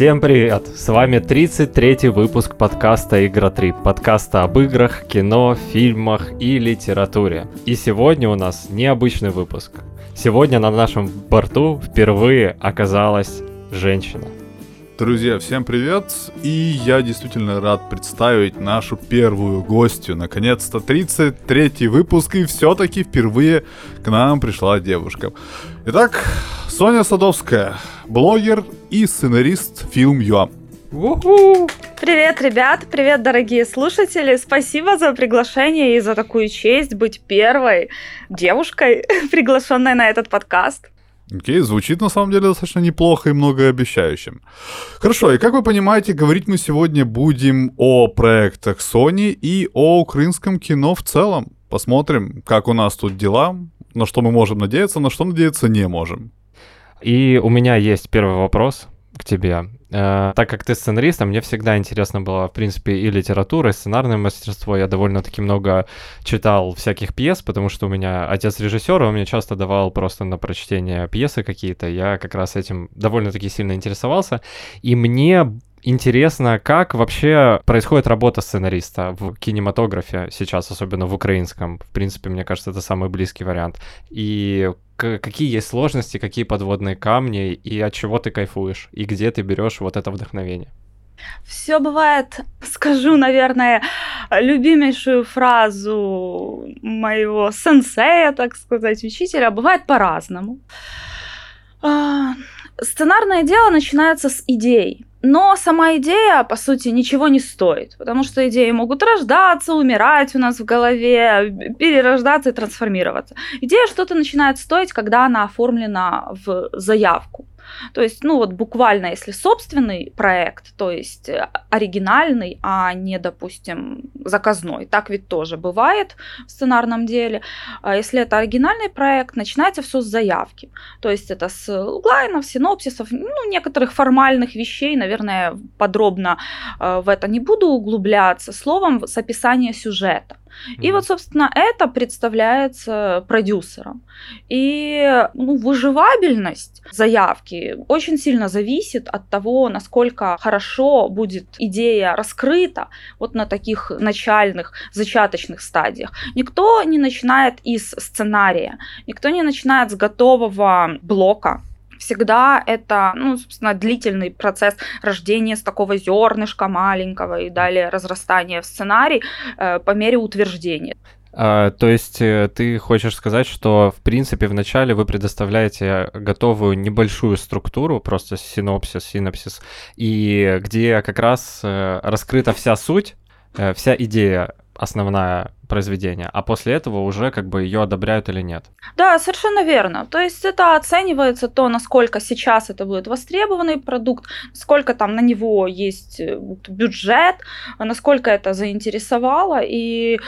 Всем привет! С вами 33-й выпуск подкаста «Игра 3», подкаста об играх, кино, фильмах и литературе. И сегодня у нас необычный выпуск. Сегодня на нашем борту впервые оказалась женщина. Друзья, всем привет! И я действительно рад представить нашу первую гостью. Наконец-то 33-й выпуск, и все-таки впервые к нам пришла девушка. Итак, Соня Садовская, блогер и сценарист фильм Юа. Привет, ребят! Привет, дорогие слушатели! Спасибо за приглашение и за такую честь быть первой девушкой, приглашенной на этот подкаст. Окей, звучит на самом деле достаточно неплохо и многообещающим. Хорошо, и как вы понимаете, говорить мы сегодня будем о проектах Sony и о украинском кино в целом. Посмотрим, как у нас тут дела, на что мы можем надеяться, на что надеяться не можем. И у меня есть первый вопрос к тебе. Э, так как ты сценарист, а мне всегда интересно было, в принципе, и литература, и сценарное мастерство. Я довольно-таки много читал всяких пьес, потому что у меня отец режиссер, он мне часто давал просто на прочтение пьесы какие-то. Я как раз этим довольно-таки сильно интересовался. И мне интересно, как вообще происходит работа сценариста в кинематографе сейчас, особенно в украинском. В принципе, мне кажется, это самый близкий вариант. И какие есть сложности, какие подводные камни, и от чего ты кайфуешь, и где ты берешь вот это вдохновение. Все бывает, скажу, наверное, любимейшую фразу моего сенсея, так сказать, учителя, бывает по-разному. А, сценарное дело начинается с идей. Но сама идея, по сути, ничего не стоит, потому что идеи могут рождаться, умирать у нас в голове, перерождаться и трансформироваться. Идея что-то начинает стоить, когда она оформлена в заявку. То есть, ну вот буквально, если собственный проект, то есть э, оригинальный, а не, допустим, заказной, так ведь тоже бывает в сценарном деле. А если это оригинальный проект, начинается все с заявки. То есть это с лайнов, синопсисов, ну, некоторых формальных вещей, наверное, подробно э, в это не буду углубляться, словом, с описания сюжета. Mm-hmm. И вот, собственно, это представляется продюсером. И ну, выживабельность заявки очень сильно зависит от того, насколько хорошо будет идея раскрыта вот на таких начальных, зачаточных стадиях. Никто не начинает из сценария, никто не начинает с готового блока, всегда это, ну, собственно, длительный процесс рождения с такого зернышка маленького и далее разрастания в сценарий э, по мере утверждения. А, то есть э, ты хочешь сказать, что в принципе вначале вы предоставляете готовую небольшую структуру, просто синопсис, синопсис, и где как раз э, раскрыта вся суть, э, вся идея основная произведения, а после этого уже как бы ее одобряют или нет. Да, совершенно верно. То есть это оценивается то, насколько сейчас это будет востребованный продукт, сколько там на него есть э, бюджет, насколько это заинтересовало, и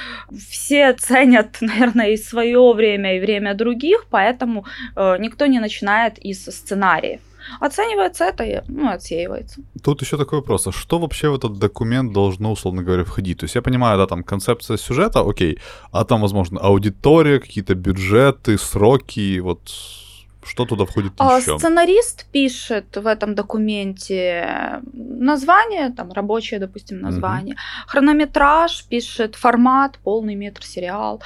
все ценят, наверное, и свое время, и время других, поэтому э, никто не начинает из сценариев. Оценивается это и ну, отсеивается. Тут еще такой вопрос. А что вообще в этот документ должно, условно говоря, входить? То есть я понимаю, да, там концепция сюжета, окей, а там, возможно, аудитория, какие-то бюджеты, сроки, вот что туда входит а, еще? Сценарист пишет в этом документе название, там рабочее, допустим, название, угу. хронометраж, пишет формат, полный метр сериал,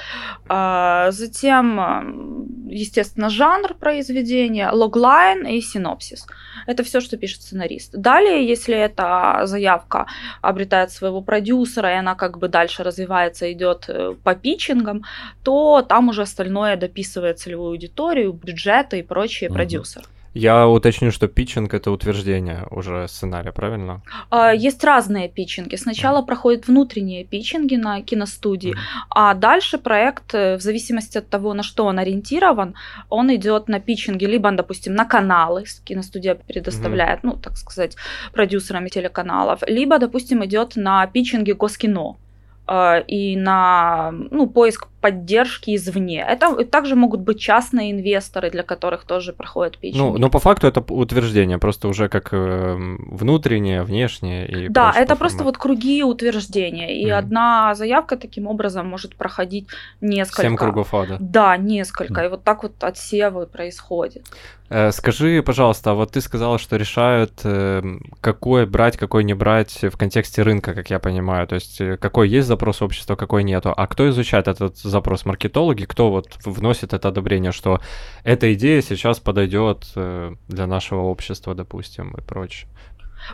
а, затем, естественно, жанр произведения, логлайн и синопсис. Это все, что пишет сценарист. Далее, если эта заявка обретает своего продюсера, и она как бы дальше развивается, идет э, по питчингам, то там уже остальное дописывает целевую аудиторию, бюджеты прочие угу. продюсер. Я уточню, что питчинг это утверждение уже сценария, правильно? А, есть разные питчинги. Сначала mm. проходят внутренние питчинги на киностудии, mm. а дальше проект, э, в зависимости от того, на что он ориентирован, он идет на питчинги, либо, допустим, на каналы, киностудия предоставляет, mm. ну, так сказать, продюсерами телеканалов, либо, допустим, идет на питчинги Госкино и на ну, поиск поддержки извне. Это также могут быть частные инвесторы, для которых тоже проходит питчинг. Ну, но по факту это утверждение, просто уже как э, внутреннее, внешнее и Да, это просто вот круги утверждения, и mm. одна заявка таким образом может проходить несколько. Семь кругов ада. Да, несколько, mm. и вот так вот отсевы происходит. Э, скажи, пожалуйста, а вот ты сказала, что решают, эм, какой брать, какой не брать в контексте рынка, как я понимаю. То есть э, какой есть запрос общества, какой нету. А кто изучает этот запрос? Маркетологи? Кто вот вносит это одобрение, что эта идея сейчас подойдет э, для нашего общества, допустим, и прочее?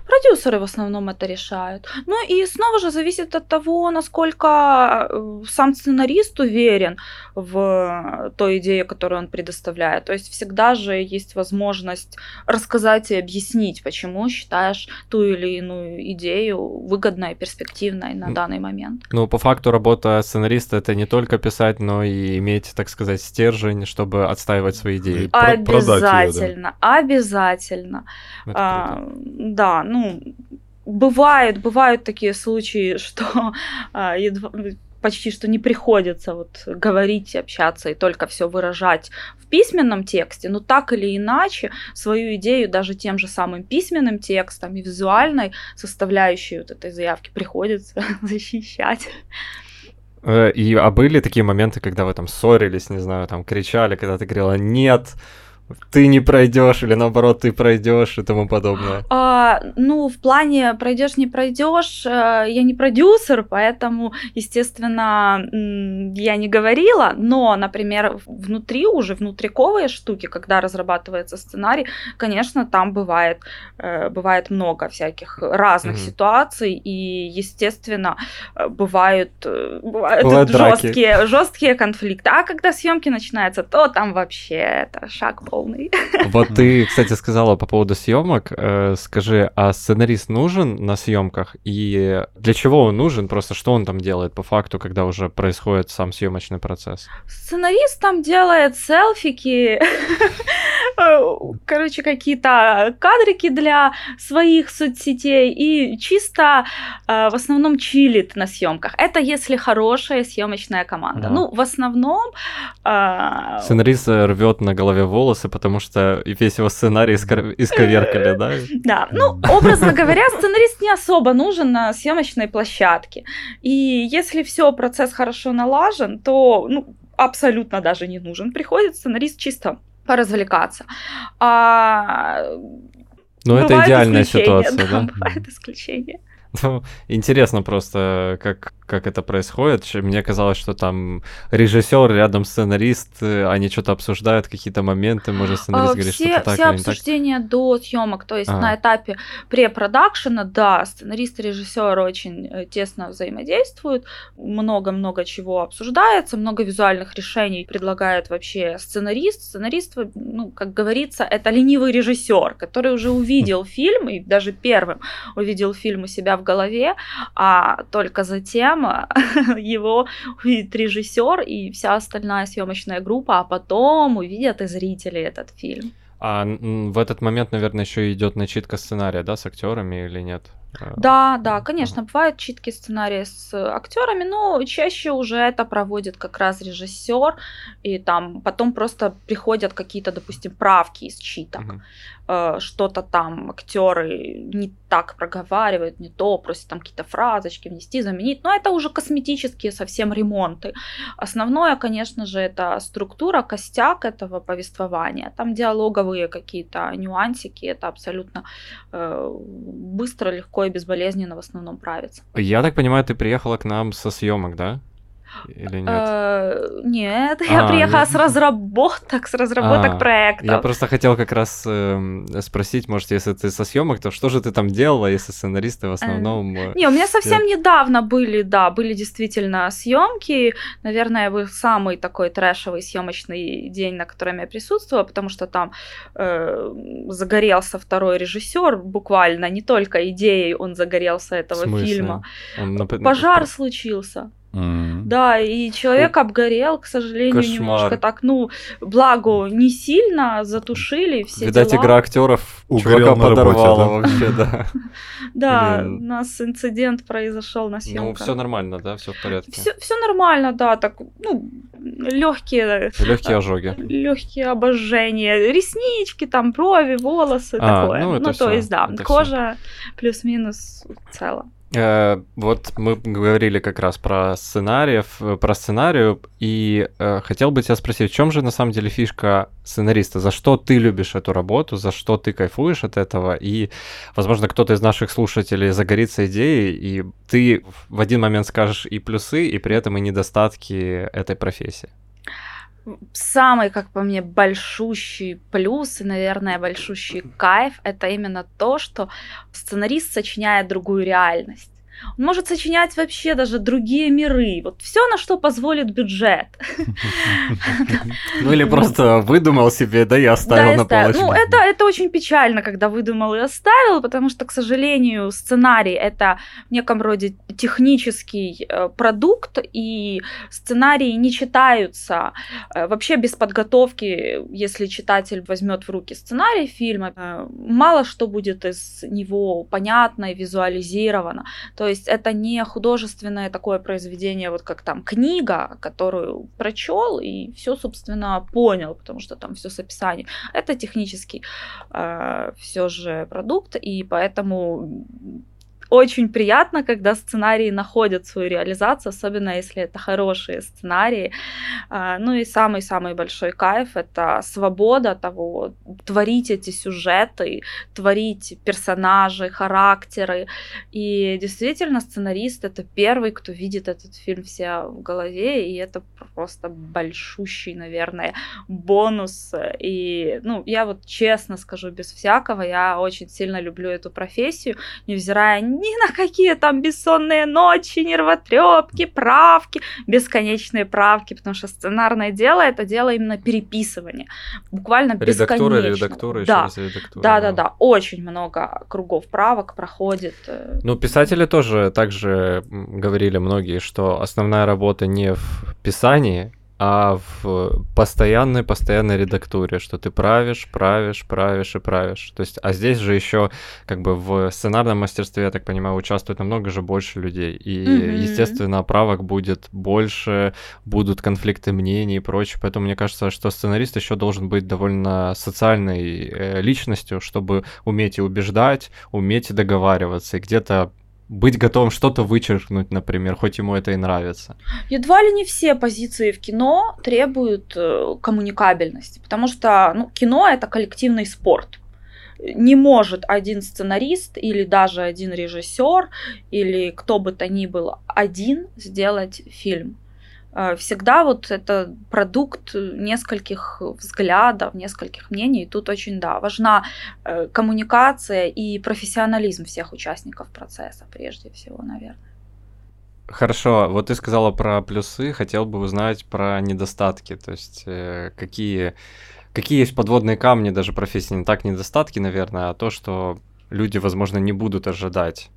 Продюсеры в основном это решают. Ну и снова же зависит от того, насколько э, сам сценарист уверен в той идее, которую он предоставляет. То есть всегда же есть возможность рассказать и объяснить, почему считаешь ту или иную идею выгодной, перспективной на данный момент. Ну, по факту работа сценариста это не только писать, но и иметь, так сказать, стержень, чтобы отстаивать свои идеи. Обязательно, ее, да? обязательно. А, да, ну, бывают, бывают такие случаи, что а, едва, почти что не приходится вот говорить, общаться и только все выражать в письменном тексте, но так или иначе свою идею даже тем же самым письменным текстом и визуальной составляющей вот этой заявки приходится защищать. Э, и, а были такие моменты, когда вы там ссорились, не знаю, там кричали, когда ты говорила «нет», ты не пройдешь или наоборот ты пройдешь и тому подобное? А, ну, в плане пройдешь, не пройдешь, э, я не продюсер, поэтому, естественно, я не говорила, но, например, внутри уже, внутриковые штуки, когда разрабатывается сценарий, конечно, там бывает, э, бывает много всяких разных mm-hmm. ситуаций, и, естественно, э, бывают, бывают, бывают жесткие, жесткие конфликты. А когда съемки начинаются, то там вообще это шаг пол полный. Вот ты, кстати, сказала по поводу съемок. Э, скажи, а сценарист нужен на съемках? И для чего он нужен? Просто что он там делает по факту, когда уже происходит сам съемочный процесс? Сценарист там делает селфики, короче, какие-то кадрики для своих соцсетей и чисто э, в основном чилит на съемках. Это если хорошая съемочная команда. Ну, в основном... Э, Сценарист рвет на голове волосы, потому что весь его сценарий исковеркали, да? Да, ну, образно говоря, сценарист не особо нужен на съемочной площадке. И если все, процесс хорошо налажен, то, ну, абсолютно даже не нужен. Приходит сценарист чисто поразвлекаться. А... Ну, это идеальная ситуация, да? да? Бывает исключение. Ну, интересно просто, как как это происходит. Мне казалось, что там режиссер рядом сценарист, э, они что-то обсуждают, какие-то моменты, может, сценарист а, говорит, все, что так Все обсуждения так. до съемок, то есть а. на этапе препродакшена, да, сценарист и режиссер очень э, тесно взаимодействуют, много-много чего обсуждается, много визуальных решений предлагает вообще сценарист. Сценарист, ну, как говорится, это ленивый режиссер, который уже увидел фильм, и даже первым увидел фильм у себя в голове, а только затем прямо его режиссер и вся остальная съемочная группа, а потом увидят и зрители этот фильм. А в этот момент, наверное, еще идет начитка сценария, да, с актерами или нет? А, да, да, конечно, бывают читки сценарии с актерами, но чаще уже это проводит как раз режиссер, и там потом просто приходят какие-то, допустим, правки из читок. Угу. Э, что-то там актеры не так проговаривают, не то, просят там какие-то фразочки внести, заменить. Но это уже косметические совсем ремонты. Основное, конечно же, это структура, костяк этого повествования. Там диалоговые какие-то нюансики, это абсолютно э, быстро, легко и безболезненно в основном правится. Я так понимаю, ты приехала к нам со съемок, да? Или нет? Э, нет, я а, приехала с разработок, с разработок а, проекта. Я просто хотел как раз эм, спросить, может, если ты со съемок, то что же ты там делала, если сценаристы в основном... Э, не, у меня совсем недавно были, да, были действительно съемки. Наверное, был самый такой трэшевый съемочный день, на котором я присутствовала, потому что там э, загорелся второй режиссер, буквально не только идеей он загорелся этого фильма. Он, Пожар случился. М. Да, и человек обгорел, к сожалению, Кошмар. немножко так, ну, благо, не сильно, затушили все Видать, дела. игра актеров Угорел чувака на работе, подорвала да? вообще, да. Да, у нас инцидент произошел на Ну, съемках. все нормально, да, все в порядке. Все, нормально, да, так, ну, легкие, Легкие ожоги. легкие обожжения, реснички, там, брови, волосы, А, такое. ну, это то есть, да, кожа плюс-минус цело. Э, Вот мы говорили как раз про сценариев, э, про сценарию, и э, хотел бы тебя спросить, в чем же на самом деле фишка сценариста? За что ты любишь эту работу, за что ты кайфуешь от этого? И, возможно, кто-то из наших слушателей загорится идеей, и ты в один момент скажешь и плюсы, и при этом и недостатки этой профессии. Самый, как по мне, большущий плюс и, наверное, большущий кайф — это именно то, что сценарист сочиняет другую реальность. Он может сочинять вообще даже другие миры. Вот все, на что позволит бюджет. Ну или просто выдумал себе, да и оставил на полочке. Ну, это, это очень печально, когда выдумал и оставил, потому что, к сожалению, сценарий это в неком роде технический э, продукт, и сценарии не читаются э, вообще без подготовки, если читатель возьмет в руки сценарий фильма, э, мало что будет из него понятно и визуализировано. То есть это не художественное такое произведение, вот как там книга, которую прочел и все, собственно, понял, потому что там все с описанием. Это технический все же продукт, и поэтому очень приятно, когда сценарии находят свою реализацию, особенно если это хорошие сценарии. А, Ну и самый-самый большой кайф — это свобода того, творить эти сюжеты, творить персонажи, характеры. И действительно, сценарист — это первый, кто видит этот фильм все в голове, и это просто большущий, наверное, бонус. И, ну, я вот честно скажу, без всякого, я очень сильно люблю эту профессию, невзирая ни на какие там бессонные ночи, нервотрепки, правки, бесконечные правки, потому что сценарное дело это дело именно переписывания. Буквально бесконечно. редактура, еще Да. раз редактура. Да, да, да, очень много кругов правок проходит. э, Ну, писатели тоже также говорили многие, что основная работа не в писании, а в постоянной, постоянной редактуре, что ты правишь, правишь, правишь и правишь. То есть, а здесь же еще как бы в сценарном мастерстве, я так понимаю, участвует намного же больше людей. И, Мгм. естественно, правок будет больше, будут конфликты мнений и прочее. Поэтому мне кажется, что сценарист еще должен быть довольно социальной э, личностью, чтобы уметь и убеждать, уметь и договариваться, и где-то быть готовым что-то вычеркнуть, например, хоть ему это и нравится. Едва ли не все позиции в кино требуют э, коммуникабельности, потому что ну, кино это коллективный спорт. Не может один сценарист или даже один режиссер или кто бы то ни был один сделать фильм. Э, Всегда вот это продукт нескольких взглядов, нескольких мнений. Тут очень, да, важна э, коммуникация и профессионализм всех участников процесса, прежде всего, наверное. Хорошо, вот ты сказала про плюсы, хотел бы узнать про недостатки, то есть э, какие, какие есть подводные камни даже профессии, не так недостатки, наверное, а то, что люди, возможно, не будут ожидать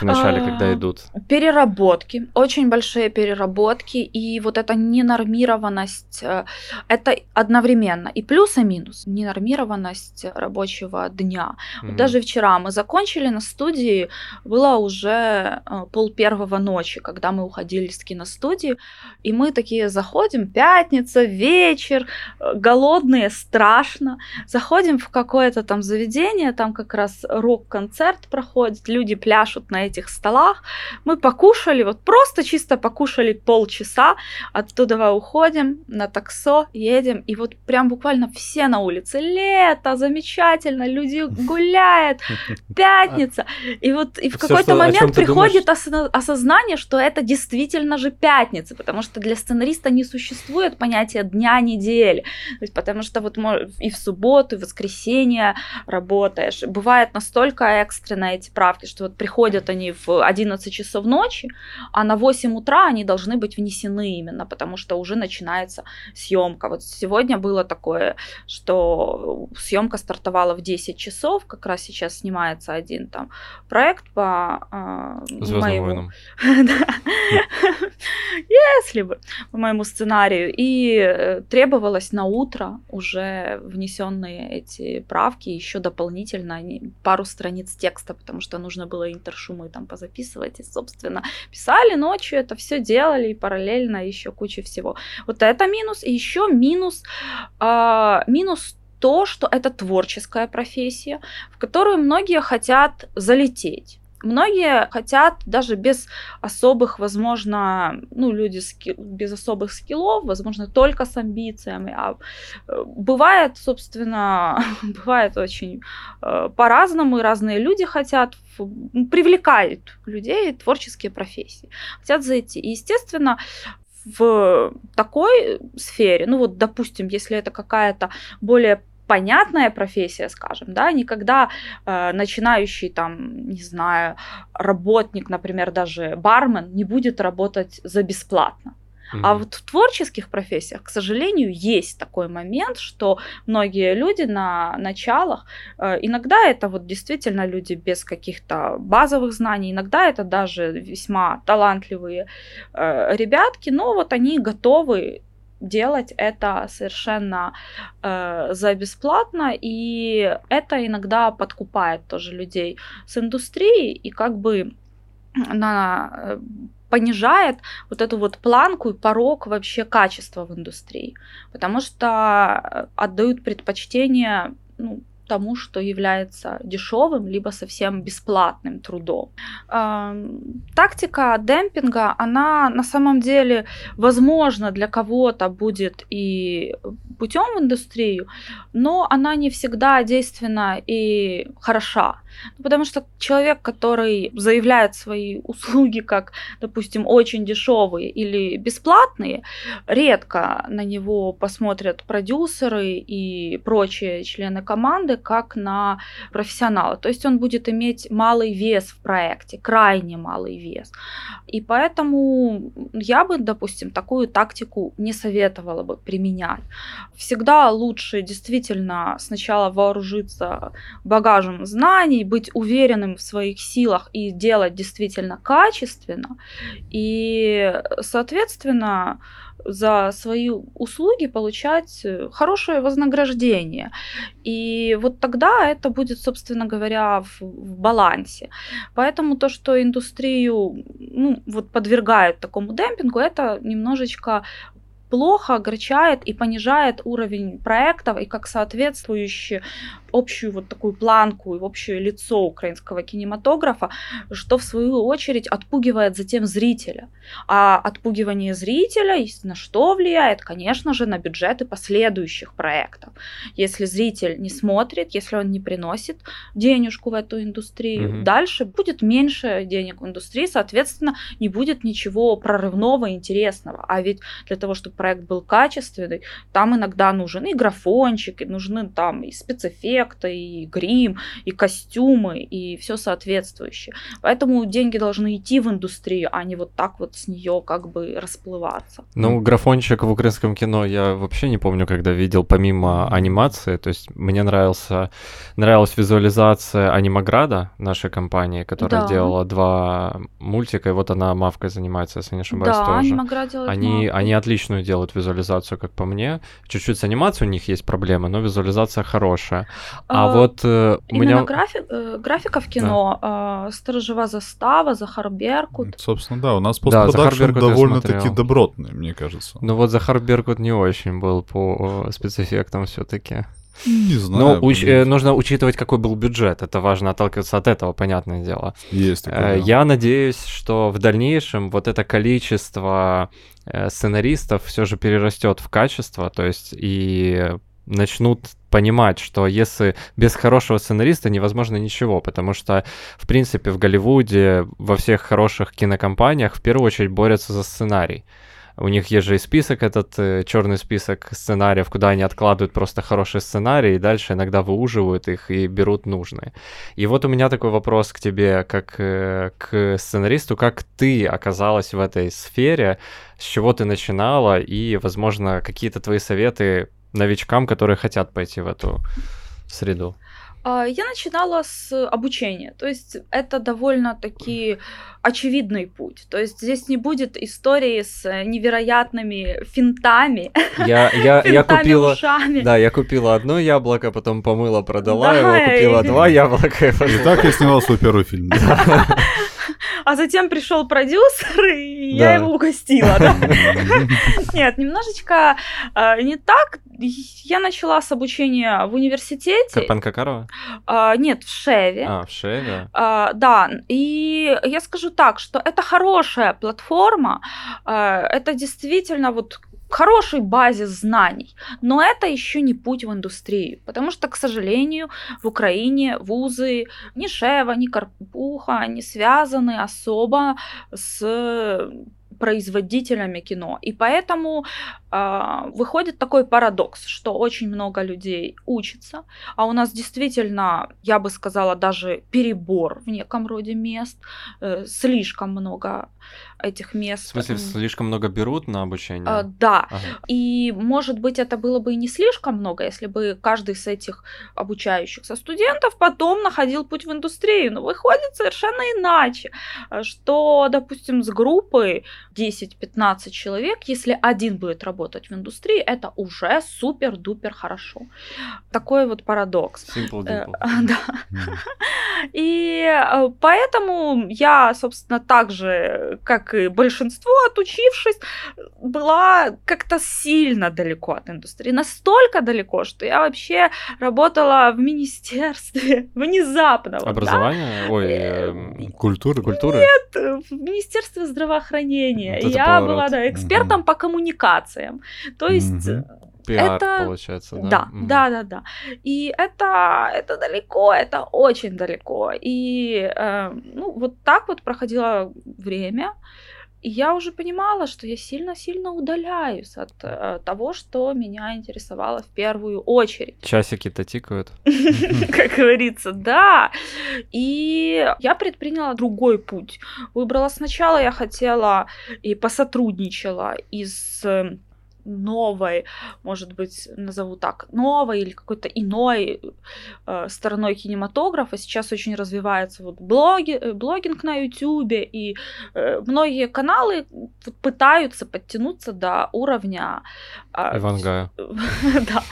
в начале, когда А, идут. Переработки, очень большие переработки, и вот эта ненормированность, э, это одновременно и плюс, и минус. Ненормированность рабочего дня. Вот Мгм. даже вчера мы закончили на студии, было уже э, пол первого ночи, когда мы уходили с киностудии, и мы такие заходим, пятница, вечер, э, голодные, страшно, заходим в какое-то там заведение, там как раз рок-концерт проходит, люди пляшут на этих столах, мы покушали, вот просто чисто покушали полчаса, оттуда уходим на таксо, едем, и вот прям буквально все на улице, лето, замечательно, люди гуляют, пятница, и вот и в какой-то момент приходит осозна- осознание, что это действительно же пятница, потому что для сценариста не существует понятия дня недели, потому что вот и в субботу, и в воскресенье работаешь. Бывает настолько настолько экстренно эти правки, что вот приходят они в 11 часов ночи, а на 8 утра они должны быть внесены именно, потому что уже начинается съемка. Вот сегодня было такое, что съемка стартовала в 10 часов, как раз сейчас снимается один там проект по э, моему... Если бы по моему сценарию. И э, требовалось на утро уже внесенные эти правки, еще дополнительно пару страниц текста, потому что нужно было интершумы там позаписывать. И, собственно, писали ночью, это все делали, и параллельно еще куча всего. Вот это минус. И еще минус, э, минус то, что это творческая профессия, в которую многие хотят залететь. Многие хотят даже без особых, возможно, ну, люди ски- без особых скиллов, возможно, только с амбициями. А э, бывает, собственно, бывает очень э, по-разному, и разные люди хотят, привлекают людей творческие профессии, хотят зайти. И, естественно, в такой сфере, ну вот, допустим, если это какая-то более понятная профессия, скажем, да, никогда э, начинающий там, не знаю, работник, например, даже бармен не будет работать за бесплатно. Mm-hmm. А вот в творческих профессиях, к сожалению, есть такой момент, что многие люди на началах, э, иногда это вот действительно люди без каких-то базовых знаний, иногда это даже весьма талантливые э, ребятки, но вот они готовы делать это совершенно э, за бесплатно, и это иногда подкупает тоже людей с индустрией, и как бы на э, понижает вот эту вот планку и порог вообще качества в индустрии, потому что отдают предпочтение ну, тому, что является дешевым, либо совсем бесплатным трудом. Тактика демпинга, она на самом деле, возможно, для кого-то будет и путем в индустрию, но она не всегда действенна и хороша. Ну, потому что человек, который заявляет свои услуги как, допустим, очень дешевые или бесплатные, редко на него посмотрят продюсеры и прочие члены команды как на профессионала. То есть он будет иметь малый вес в проекте, крайне малый вес. И поэтому я бы, допустим, такую тактику не советовала бы применять. Всегда лучше действительно сначала вооружиться багажем знаний, быть уверенным в своих силах и делать действительно качественно. И, соответственно, за свои услуги получать э, хорошее вознаграждение. И вот тогда это будет, собственно говоря, в, в балансе. Поэтому то, что индустрию ну, вот подвергают такому демпингу, это немножечко плохо огорчает и понижает уровень проектов и как соответствующий общую вот такую планку и общее лицо украинского кинематографа, что в свою очередь отпугивает затем зрителя. А отпугивание зрителя на что влияет? Конечно же, на бюджеты последующих проектов. Если зритель не смотрит, если он не приносит денежку в эту индустрию, mm-hmm. дальше будет меньше денег в индустрии, соответственно, не будет ничего прорывного, интересного. А ведь для того, чтобы проект был качественный, там иногда нужен и графончик, и нужны там и спецэффекты, эффекты, и грим, и костюмы, и все соответствующее. Поэтому деньги должны идти в индустрию, а не вот так вот с нее как бы расплываться. Ну, графончик в украинском кино я вообще не помню, когда видел, помимо анимации, то есть мне нравился, нравилась визуализация анимаграда нашей компании, которая да. делала два мультика, и вот она Мавкой занимается, если не ошибаюсь, да, тоже. Анимаград делает они, они отличную делают визуализацию, как по мне. Чуть-чуть с анимацией у них есть проблемы, но визуализация хорошая. А, а вот э, у меня... Графи... Э, графика в кино, да. э, «Сторожева застава», «Захар Беркут». Собственно, да, у нас постпродакшн да, довольно-таки добротный, мне кажется. Ну вот Захар Беркут не очень был по спецэффектам все таки не знаю. Ну, уч- э, нужно учитывать, какой был бюджет. Это важно отталкиваться от этого, понятное дело. Есть такое. Э, я надеюсь, что в дальнейшем вот это количество сценаристов все же перерастет в качество, то есть и начнут понимать, что если без хорошего сценариста невозможно ничего, потому что, в принципе, в Голливуде, во всех хороших кинокомпаниях в первую очередь борются за сценарий. У них есть же и список, этот э, черный список сценариев, куда они откладывают просто хорошие сценарии, и дальше иногда выуживают их и берут нужные. И вот у меня такой вопрос к тебе, как э, к сценаристу, как ты оказалась в этой сфере, с чего ты начинала, и, возможно, какие-то твои советы новичкам, которые хотят пойти в эту среду. А, я начинала с обучения, то есть это довольно-таки очевидный путь. То есть здесь не будет истории с невероятными финтами. Я, я, я купила, ушами. да, я купила одно яблоко, потом помыла, продала да, его, купила и... два яблока. И, и так я сняла свой первый фильм. А затем пришел продюсер, и я его угостила. Нет, немножечко а, не так. Я начала с обучения в университете. Панкакарова? А, нет, в Шеве. А, в Шеве? А, да, и я скажу так, что это хорошая платформа, это действительно вот хорошей базе знаний, но это еще не путь в индустрию, потому что, к сожалению, в Украине вузы ни Шева, ни Карпуха не связаны особо с производителями кино. И поэтому выходит такой парадокс, что очень много людей учатся, а у нас действительно, я бы сказала, даже перебор в неком роде мест, э, слишком много этих мест. В смысле, слишком много берут на обучение? А, да. Ага. И, может быть, это было бы и не слишком много, если бы каждый из этих обучающихся студентов потом находил путь в индустрию. Но выходит совершенно иначе, что, допустим, с группы 10-15 человек, если один будет работать в индустрии, это уже супер-дупер хорошо. Такой вот парадокс. Simple, э, да. И э, поэтому я, собственно, так же, как и большинство, отучившись, была как-то сильно далеко от индустрии. Настолько далеко, что я вообще работала в министерстве внезапно. Образование? Да? Ой, э, эм, культуры? Культуры? Нет, в министерстве здравоохранения. Вот я была да, экспертом по коммуникациям. То есть... Угу пиар, это... получается, да? Да, mm. да, да, да. И это, это далеко, это очень далеко. И э, ну, вот так вот проходило время. И я уже понимала, что я сильно-сильно удаляюсь от э, того, что меня интересовало в первую очередь. Часики-то тикают. Как говорится, да. И я предприняла другой путь. Выбрала сначала, я хотела и посотрудничала из новой, может быть, назову так, новой или какой-то иной э, стороной кинематографа. Сейчас очень развивается вот блоги, э, блогинг на YouTube, и э, многие каналы пытаются подтянуться до уровня... Э, Ивангая. Да.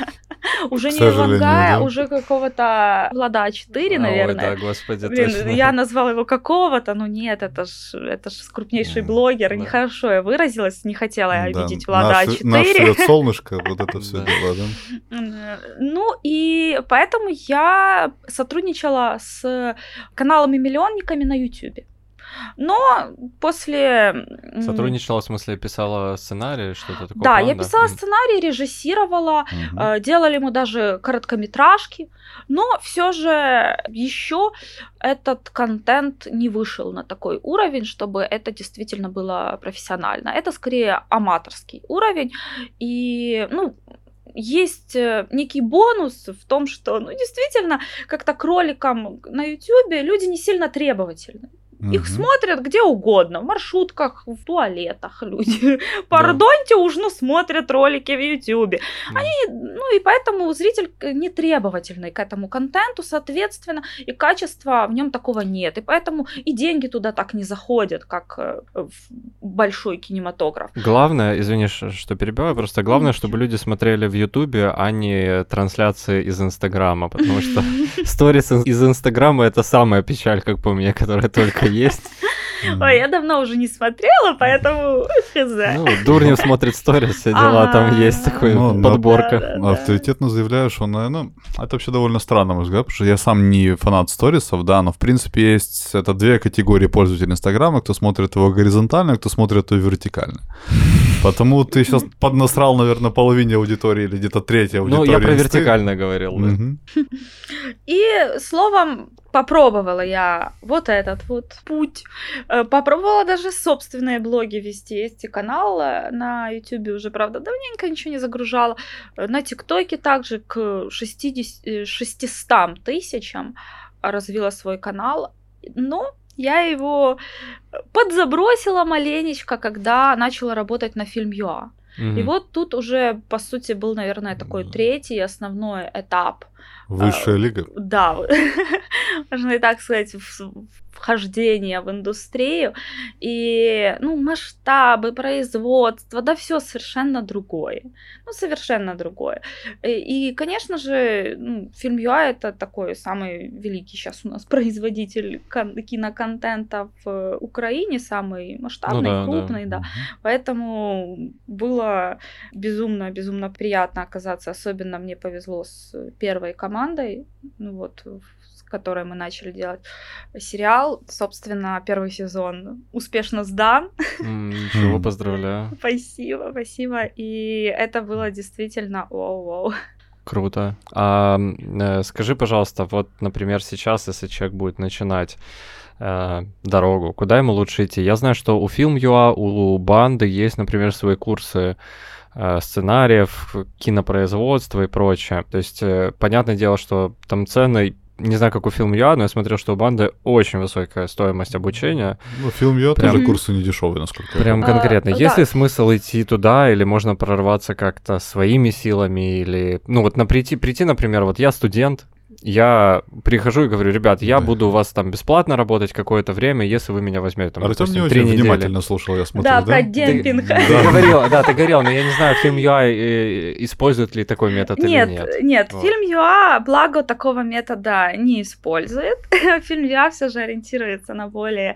Уже не Ивангая, уже какого-то Влада 4, наверное. Да, господи, Блин, я назвала его какого-то, но нет, это ж, это ж крупнейший блогер. Нехорошо я выразилась, не хотела я обидеть Влада 4 свет солнышко, вот это все дело, да? Ну и поэтому я сотрудничала с каналами-миллионниками на YouTube. Но после... Сотрудничала, в смысле, писала сценарий, что-то такое? Да, я писала сценарий, режиссировала, угу. делали мы даже короткометражки, но все же еще этот контент не вышел на такой уровень, чтобы это действительно было профессионально. Это скорее аматорский уровень. И, ну, есть э, некий бонус в том, что, ну, действительно, как-то к роликам на YouTube люди не сильно требовательны. Угу. Их смотрят где угодно, в маршрутках, в туалетах люди. Пардоньте, уж ну смотрят ролики в Ютубе. Они, ну и поэтому зритель не требовательный к этому контенту, соответственно, и качества в нем такого нет. И поэтому и деньги туда так не заходят, как э, в большой кинематограф. Главное, извини, что перебиваю, просто главное, чтобы люди смотрели в Ютубе, а не трансляции из Инстаграма, потому что сторис из Инстаграма это самая печаль, как по мне, которая только есть. Ой, я давно уже не смотрела, поэтому хз. Ну, Дурнев смотрит сторис, все дела, там есть такой ну, подборка. Авторитетно заявляю, что, ну, это вообще довольно странно, мой взгляд, потому что я сам не фанат сторисов, да, но в принципе есть это две категории пользователей Инстаграма, кто смотрит его горизонтально, кто смотрит его вертикально. Потому ты сейчас поднасрал, наверное, половине аудитории или где-то третьей аудитории. Ну, я про вертикально говорил, да. И словом, попробовала я вот этот вот путь. Э, попробовала даже собственные блоги вести. Есть и канал э, на YouTube уже, правда, давненько ничего не загружала. Э, на ТикТоке также к 60, 600 тысячам развила свой канал. Но я его подзабросила маленечко, когда начала работать на фильм ЮА. Mm-hmm. И вот тут уже, по сути, был, наверное, такой третий основной этап. Высшая а, лига? Да, можно и так сказать, вхождения в индустрию, и, ну, масштабы, производство, да все совершенно другое. Ну, совершенно другое. И, конечно же, ну, фильм ЮА это такой самый великий сейчас у нас производитель киноконтента в Украине, самый масштабный, ну, да, крупный, да. да. Поэтому было безумно, безумно приятно оказаться, особенно мне повезло с первой командой, ну вот, которой мы начали делать сериал. Собственно, первый сезон успешно сдан. Ничего, поздравляю. Спасибо, спасибо. И это было действительно вау-вау. Круто. А э, скажи, пожалуйста, вот, например, сейчас, если человек будет начинать э, дорогу, куда ему лучше идти? Я знаю, что у Film.ua, у банды есть, например, свои курсы э, сценариев, кинопроизводства и прочее. То есть, э, понятное дело, что там цены не знаю, как у фильм Я, но я смотрел, что у банды очень высокая стоимость обучения. Ну, фильм Я прям... тоже курсы не дешевые, насколько Прям я конкретно. А, Есть да. ли смысл идти туда, или можно прорваться как-то своими силами, или... Ну, вот на прийти, прийти, например, вот я студент, я прихожу и говорю, ребят, я да. буду у вас там бесплатно работать какое-то время, если вы меня возьмете там, Артем не очень недели. внимательно слушал, я смотрю, да? Да, про демпинг. Ты, да. говорил, да, ты говорил, но я не знаю, фильм ЮА э, использует ли такой метод нет, или нет. Нет, вот. фильм ЮА, благо, такого метода не использует. фильм ЮА все же ориентируется на более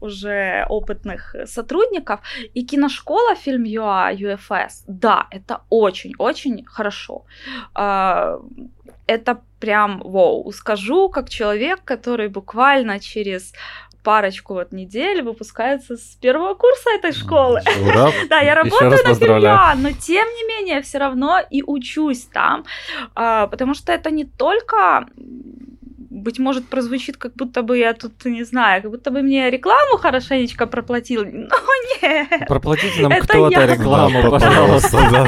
уже опытных сотрудников. И киношкола фильм ЮА, UFS, да, это очень-очень хорошо а, это прям вау. Скажу, как человек, который буквально через парочку вот недель выпускается с первого курса этой школы. Ура. да, я работаю на фильме, но тем не менее все равно и учусь там, а, потому что это не только быть может, прозвучит, как будто бы я тут, не знаю, как будто бы мне рекламу хорошенечко проплатил. Но нет. Проплатите нам кто-то рекламу, пожалуйста.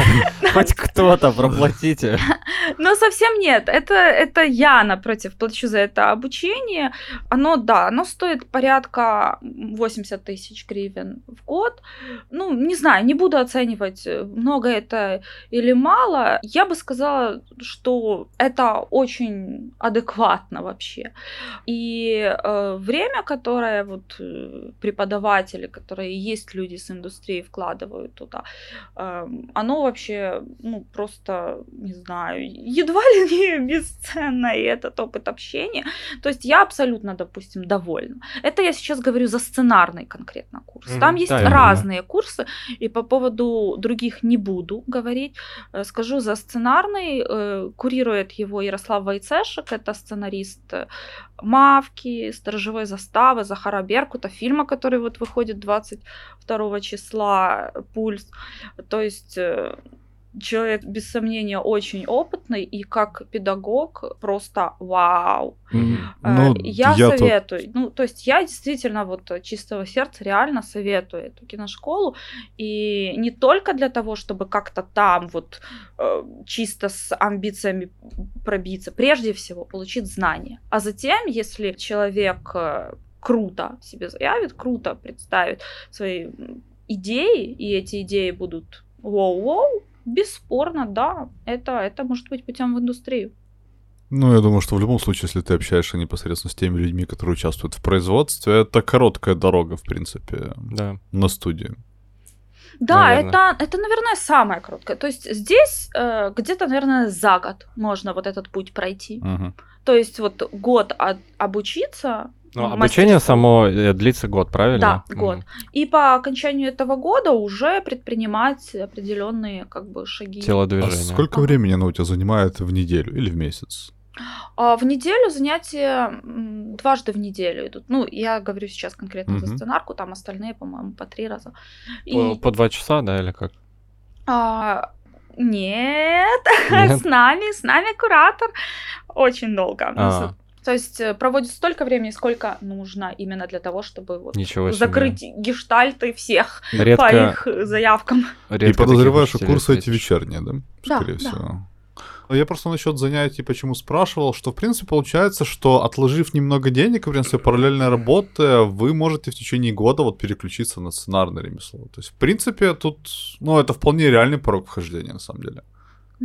Хоть кто-то проплатите. Но совсем нет. Это, это я, напротив, плачу за это обучение. Оно, да, оно стоит порядка 80 тысяч гривен в год. Ну, не знаю, не буду оценивать, много это или мало. Я бы сказала, что это очень адекватно вообще. И э, время, которое вот э, преподаватели, которые есть люди с индустрией, вкладывают туда, э, оно вообще, ну, просто, не знаю, едва ли не бесценно, и этот опыт общения. То есть я абсолютно, допустим, довольна. Это я сейчас говорю за сценарный конкретно курс. Mm-hmm. Там есть да, разные курсы, и по поводу других не буду говорить. Э, скажу за сценарный, э, курирует его Ярослав Вайцешек, это сценарист Мавки, Сторожевой заставы, Захара Беркута, фильма, который вот выходит 22 числа, Пульс. То есть человек, без сомнения, очень опытный и как педагог просто вау. Mm, ну, я, я советую. То... Ну, то есть я действительно вот чистого сердца реально советую эту киношколу. И не только для того, чтобы как-то там вот э, чисто с амбициями пробиться, прежде всего получить знания. А затем, если человек э, круто себе заявит, круто представит свои идеи, и эти идеи будут воу-воу, Бесспорно, да. Это, это может быть путем в индустрию. Ну, я думаю, что в любом случае, если ты общаешься непосредственно с теми людьми, которые участвуют в производстве, это короткая дорога, в принципе, да. на студию. Да, это, это, наверное, самая короткая. То есть здесь э, где-то, наверное, за год можно вот этот путь пройти. Угу. То есть вот год от, обучиться, ну, обучение само э, длится год, правильно? Да, год. Mm. И по окончанию этого года уже предпринимать определенные как бы шаги. Телодвижения. А сколько времени оно у тебя занимает в неделю или в месяц? А в неделю занятия дважды в неделю идут. Ну, я говорю сейчас конкретно угу. за сценарку, там остальные, по-моему, по три раза. И... По, по два часа, да, или как? А, нет, нет, с нами, с нами куратор очень долго. А То есть э, проводит столько времени, сколько нужно именно для того, чтобы вот Ничего себе. закрыть гештальты всех Редко, по их э, заявкам. редко И подозреваю, что курсы эти вечерние, да? Да, Скорее да. всего. Я просто насчет занятий почему спрашивал, что в принципе получается, что отложив немного денег, в принципе, параллельно работая, вы можете в течение года вот переключиться на сценарное ремесло. То есть, в принципе, тут, ну, это вполне реальный порог вхождения, на самом деле.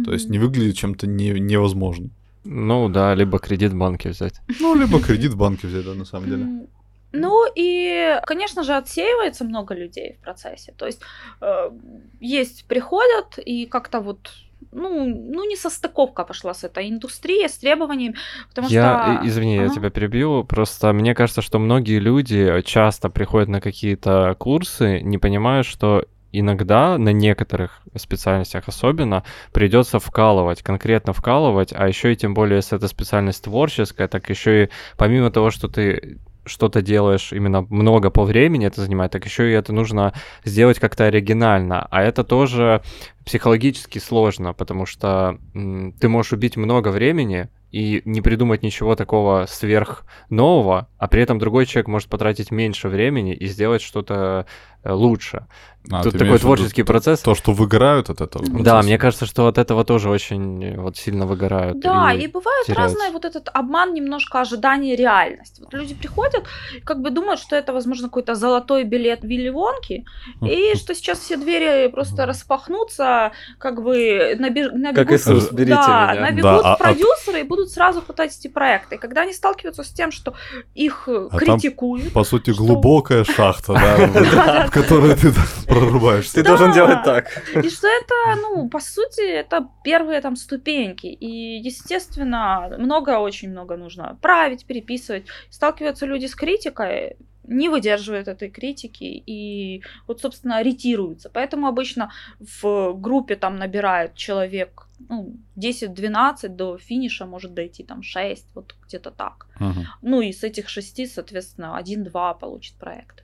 То есть не выглядит чем-то не- невозможным. Ну да, либо кредит в банке взять. Ну, либо кредит в банке взять, да, на самом деле. Ну и, конечно же, отсеивается много людей в процессе. То есть э, есть приходят и как-то вот ну, ну, не состыковка пошла с этой индустрией, с требованиями, потому я, что... и- извини, я Ага. тебя перебью. Просто мне кажется, что многие люди часто приходят на какие-то курсы, не понимая, что иногда на некоторых специальностях особенно придется вкалывать, конкретно вкалывать, а еще и тем более, если это специальность творческая, так еще и помимо того, что ты что-то делаешь именно много по времени это занимает, так еще и это нужно сделать как-то оригинально. А это тоже психологически сложно, потому что ты можешь убить много времени и не придумать ничего такого сверх нового, а при этом другой человек может потратить меньше времени и сделать что-то лучше. А, Тут такой творческий процесс. То, что выгорают от этого. Да, Да, процесса? мне кажется, что от этого тоже очень э, вот сильно выгорают. Да, и, бывает теряются. разное вот этот обман немножко ожидания и реальность. Вот люди приходят, и как бы думают, что это, возможно, какой-то золотой билет Вилли Вонки, и что сейчас все двери просто распахнутся, как бы набегут, Иисус, берите да, меня. набегут Да, а- а- продюсеры и будут сразу хватать эти проекты. И когда они сталкиваются с тем, что их э, А там критикуют, По сути, Что? глубокая шахта, да, которой ты прорубаешься. Ты должен делать так. И что это, ну, по сути, это первые там ступеньки. И, естественно, много, очень много нужно править, переписывать. Сталкиваются люди с критикой, не выдерживают этой критики и вот, собственно, ретируются. Поэтому обычно в группе там набирают человек ну, 10-12, до финиша может дойти там 6, вот где-то так. Ага, Ну и с этих шести, соответственно, 1-2 получит проект.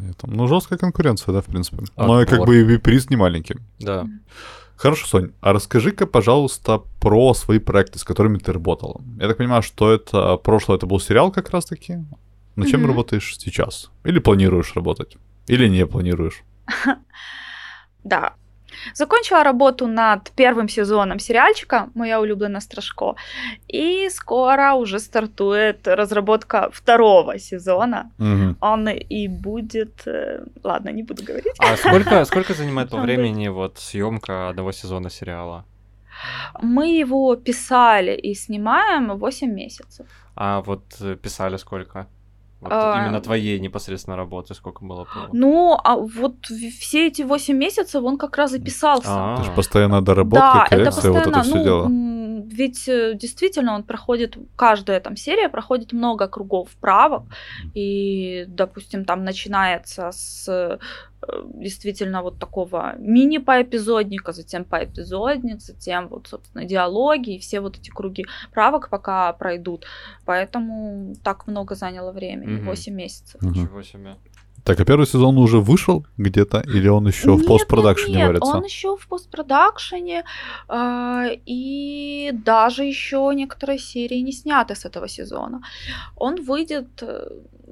Понятно. Ну, жесткая конкуренция, да, в принципе. Отбор. Но и как бы и приз не маленький. Да. Хорошо, Сонь, а расскажи-ка, пожалуйста, про свои проекты, с которыми ты работала. Я так понимаю, что это прошлое, это был сериал как раз-таки. На чем Мгм. работаешь сейчас? Или планируешь работать? Или не планируешь? Да. Закончила работу над первым сезоном сериальчика «Моя улюблена Страшко». И скоро уже стартует разработка второго сезона. Мгм. Он и будет... э, Ладно, не буду говорить. А сколько, сколько занимает по времени вот съемка одного сезона сериала? Мы его писали и снимаем 8 месяцев. А вот э, писали сколько? Вот А, именно твоей непосредственно работы сколько было? по- Ну, а вот все эти 8 месяцев он как раз и писался. А. Это же постоянно доработка, да, это коррекция, вот постоянно, это все ну, дело. ведь э, действительно он проходит, каждая там серия проходит много кругов правок, и, допустим, там начинается с действительно вот такого мини-поэпизодника, затем поэпизодник, затем вот, собственно, диалоги и все вот эти круги правок пока пройдут. Поэтому так много заняло времени. 8 месяцев. Мгм. Ничего себе. Так, а первый сезон уже вышел где-то? Или он еще в постпродакшене нет, нет, варится? он еще в постпродакшене, а, и даже еще некоторые серии не сняты с этого сезона. Он выйдет, э,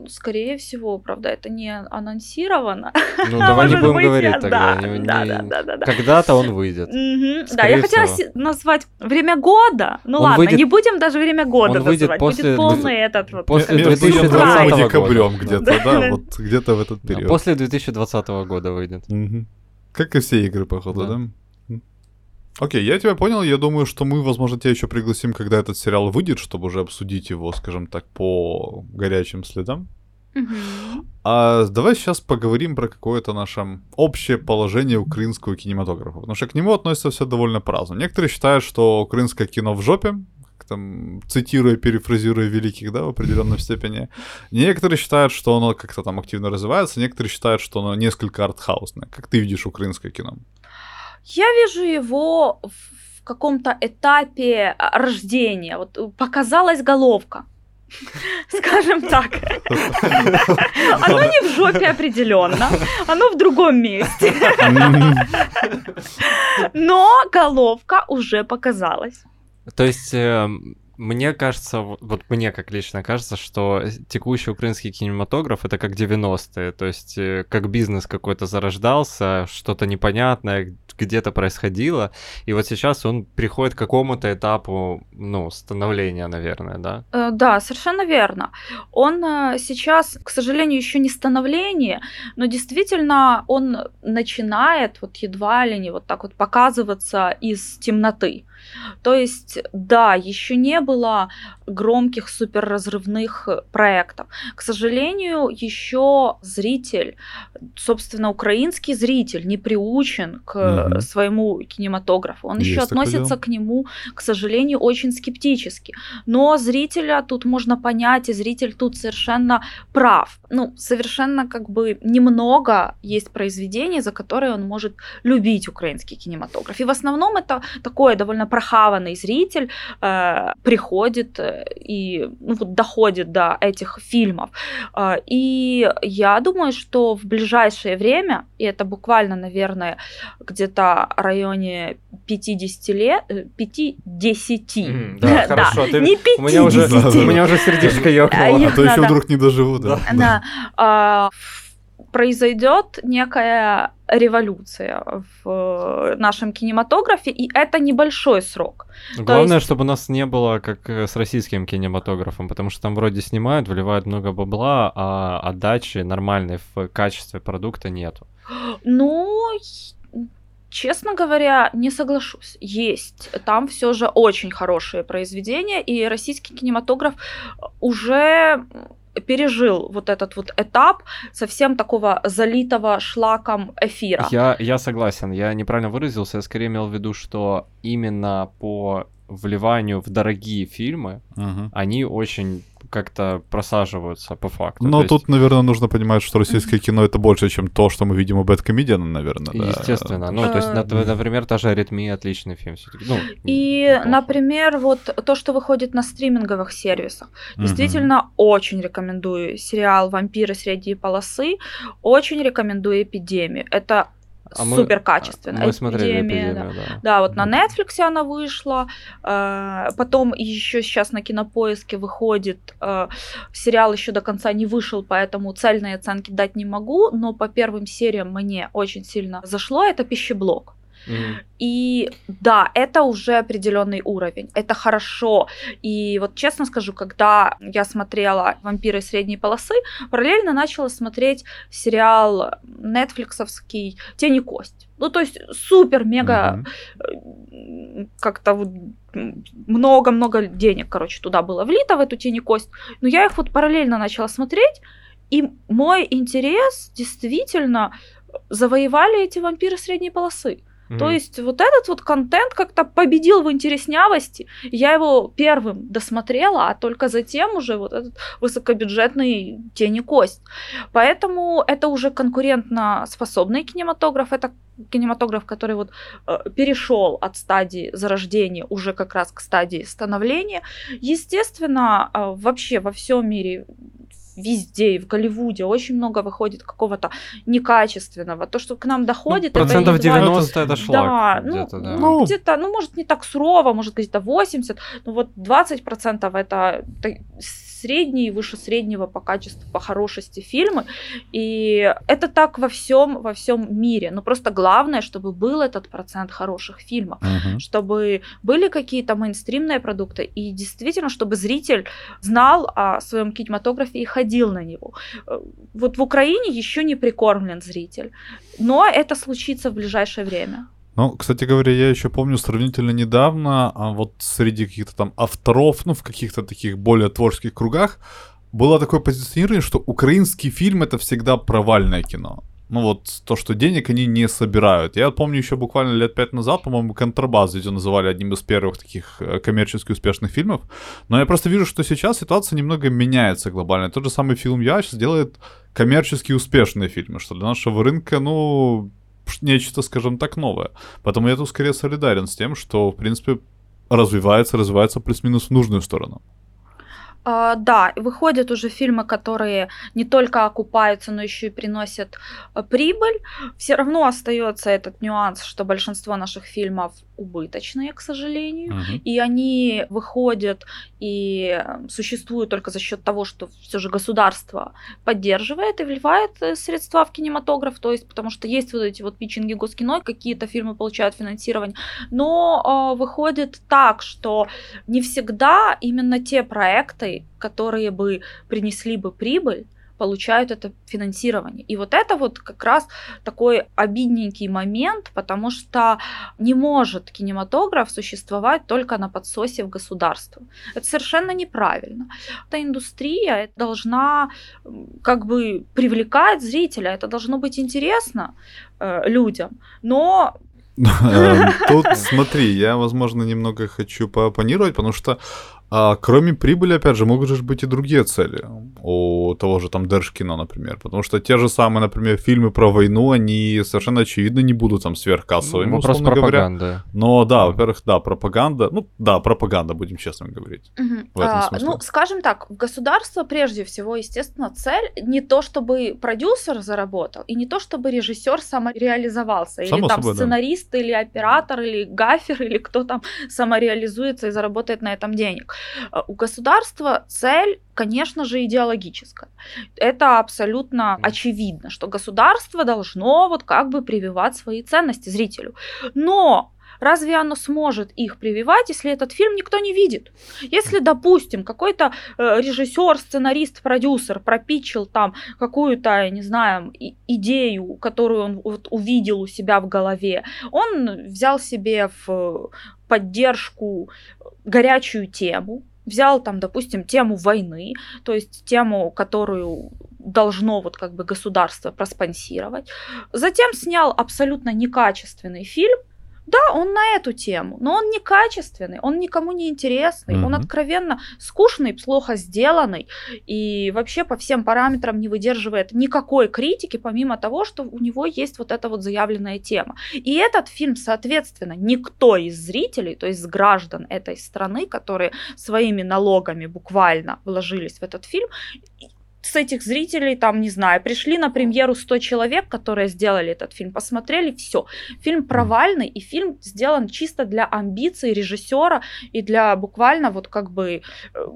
скорее всего, правда, это не анонсировано. Ну, давай не будем быть, говорить я- тогда. да, не- да, не- да, да, да, да. Когда-то он выйдет. Мгм. Да, я хотела всего. се- назвать время года. Ну Он ладно, выйдет- не будем даже время года он выйдет называть. после- Будет полный этот вот. после Между как бы, январем 2020 и года. декабрем где-то, да. вот где-то в этот Да, период. После 2020 года выйдет. Мгм. Как и все игры, походу, Да. да? Окей, я тебя понял. Я думаю, что мы, возможно, тебя еще пригласим, когда этот сериал выйдет, чтобы уже обсудить его, скажем так, по горячим следам. А давай сейчас поговорим про какое-то наше общее положение украинского кинематографа. Потому что к нему относится все довольно праздно. Некоторые считают, что украинское кино в жопе, там, цитируя, перефразируя великих, да, в определенной степени. Некоторые считают, что оно как-то там активно развивается, некоторые считают, что оно несколько артхаусное. Как ты видишь украинское кино? Я вижу его в каком-то этапе а, рождения. Вот э, показалась головка. Скажем так. Оно не в жопе определенно, оно в другом месте. Но головка уже показалась. То есть, э, Мне кажется, вот мне как лично кажется, что текущий украинский кинематограф это как 90-е, то есть э, как бизнес какой-то зарождался, что-то непонятное где-то происходило, и вот сейчас он приходит к какому-то этапу, ну, становления, наверное, да? Э, да, совершенно верно. Он э, сейчас, к сожалению, еще не становление, но действительно он начинает вот едва ли не вот так вот показываться из темноты. То есть, да, еще не было громких суперразрывных проектов. К сожалению, еще зритель, собственно, украинский зритель не приучен к угу. своему кинематографу. Он Есть еще относится дело. к нему, к сожалению, очень скептически. Но зрителя тут можно понять, и зритель тут совершенно прав. Ну, совершенно как бы немного есть произведений, за которые он может любить украинский кинематограф. И в основном это такое довольно прохаванный зритель э, приходит э, и ну, вот доходит до этих фильмов. Э, и я думаю, что в ближайшее время, и это буквально, наверное, где-то в районе 50 лет, 50. Mm, да, хорошо. Ты... Не 50. У меня уже, у меня уже сердечко ёкнуло. А то еще вдруг не доживу, да. Да. Произойдет некая революция в нашем кинематографе, и это небольшой срок. Главное, есть... чтобы у нас не было как с российским кинематографом, потому что там вроде снимают, вливают много бабла, а отдачи нормальной в качестве продукта нету. Ну, Честно говоря, не соглашусь. Есть. Там все же очень хорошие произведения, и российский кинематограф уже пережил вот этот вот этап совсем такого залитого шлаком эфира. Я, я согласен, я неправильно выразился, я скорее имел в виду, что именно по вливанию в дорогие фильмы, угу. они очень как-то просаживаются по факту. Но То тут, есть... наверное, нужно понимать, что российское кино это больше, чем то, что мы видим у Бэткомедиана, наверное. Да. Естественно. Ну, то есть, например, та же «Аритмия» отличный фильм. Ну, И, например, вот то, что выходит на стриминговых сервисах. Действительно, очень рекомендую сериал «Вампиры средней полосы», очень рекомендую «Эпидемию». Это а супер качественно. Мы смотрели эпидемия, да. да. Да, вот на Netflix она вышла. Э, потом еще сейчас на кинопоиске выходит э, сериал еще до конца не вышел, поэтому цельные оценки дать не могу. Но по первым сериям мне очень сильно зашло. Это пищеблок. И да, это уже определенный уровень, это хорошо. И вот честно скажу, когда я смотрела «Вампиры средней полосы», параллельно начала смотреть сериал нетфликсовский «Тени кость». Ну, то есть супер-мега mm-hmm. как-то вот много-много денег, короче, туда было влито, в эту тени кость. Но я их вот параллельно начала смотреть, и мой интерес действительно завоевали эти вампиры средней полосы. Mm-hmm. То есть вот этот вот контент как-то победил в интереснявости. Я его первым досмотрела, а только затем уже вот этот высокобюджетный тени кость. Поэтому это уже конкурентно способный кинематограф. Это кинематограф, который вот э, перешел от стадии зарождения уже как раз к стадии становления. Естественно, э, вообще во всем мире везде, и в Голливуде очень много выходит какого-то некачественного. То, что к нам доходит... Ну, процентов это 90 это шлак. Да, ну, где-то, да. Ну, где-то, ну, может, не так сурово, может, где-то 80, но вот 20% это средние, выше среднего по качеству, по хорошести фильмы. И это так во всем, во всем мире. Но просто главное, чтобы был этот процент хороших фильмов, угу. чтобы были какие-то мейнстримные продукты, и действительно, чтобы зритель знал о своем кинематографе и ходил на него. Э, вот в Украине еще не прикормлен зритель, но это случится в ближайшее время. Ну, кстати говоря, я еще помню сравнительно недавно, а вот среди каких-то там авторов, ну, в каких-то таких более творческих кругах, было такое позиционирование, что украинский фильм это всегда провальное кино. Ну вот то, что денег они не собирают. Я помню еще буквально лет пять назад, по-моему, «Контрабас» ее называли одним из первых таких э, коммерчески успешных фильмов. Но я просто вижу, что сейчас ситуация немного меняется глобально. Тот же самый фильм «Я» сейчас делает коммерчески успешные фильмы, что для нашего рынка, ну, нечто, скажем так, новое. Поэтому я тут скорее солидарен с тем, что, в принципе, развивается, развивается плюс-минус в нужную сторону. А, да, выходят уже фильмы, которые не только окупаются, но еще и приносят а, прибыль. Все равно остается этот нюанс, что большинство наших фильмов убыточные, к сожалению, угу. и они выходят и существуют только за счет того, что все же государство поддерживает и вливает э, средства в кинематограф, то есть потому что есть вот эти вот питчинги Госкино, какие-то фильмы получают финансирование, но э, выходит так, что не всегда именно те проекты, которые бы принесли бы прибыль, получают это финансирование. И вот это вот как раз такой обидненький момент, потому что не может кинематограф существовать только на подсосе в государство. Это совершенно неправильно. Эта индустрия должна как бы привлекать зрителя, это должно быть интересно э, людям, но эм, Тут смотри, я, возможно, немного хочу поопонировать, потому что а кроме прибыли, опять же, могут же быть и другие цели у того же там Держкино, например. Потому что те же самые, например, фильмы про войну, они совершенно очевидно не будут там сверхкассовыми, Вопрос пропаганды. Говоря. Но да, во-первых, да, пропаганда. Ну да, пропаганда, будем честно говорить. Угу. В этом а, Ну, скажем так, государство прежде всего, естественно, цель не то, чтобы продюсер заработал, и не то, чтобы режиссер самореализовался, или Само там собой, сценарист, да. или оператор, или гафер, или кто там самореализуется и заработает на этом денег. Э, у государства цель, конечно же, идеологическая. Это абсолютно очевидно, что государство должно вот как бы прививать свои ценности зрителю. Но Разве оно сможет их прививать, если этот фильм никто не видит? Если, допустим, какой-то э, режиссер, сценарист, продюсер пропичил там какую-то, не знаю, идею, которую он вот увидел у себя в голове, он взял себе в поддержку горячую тему, взял там, допустим, тему войны, то есть тему, которую должно вот как бы государство проспонсировать, затем снял абсолютно некачественный фильм, да, он на эту тему, но он некачественный, он никому не интересный, mm-hmm. он откровенно скучный, плохо сделанный и вообще по всем параметрам не выдерживает никакой критики, помимо того, что у него есть вот эта вот заявленная тема. И этот фильм, соответственно, никто из зрителей, то есть граждан этой страны, которые своими налогами буквально вложились в этот фильм, с этих зрителей, там, не знаю, пришли на премьеру 100 человек, которые сделали этот фильм, посмотрели, все. Фильм провальный, и фильм сделан чисто для амбиций режиссера и для буквально вот как бы э,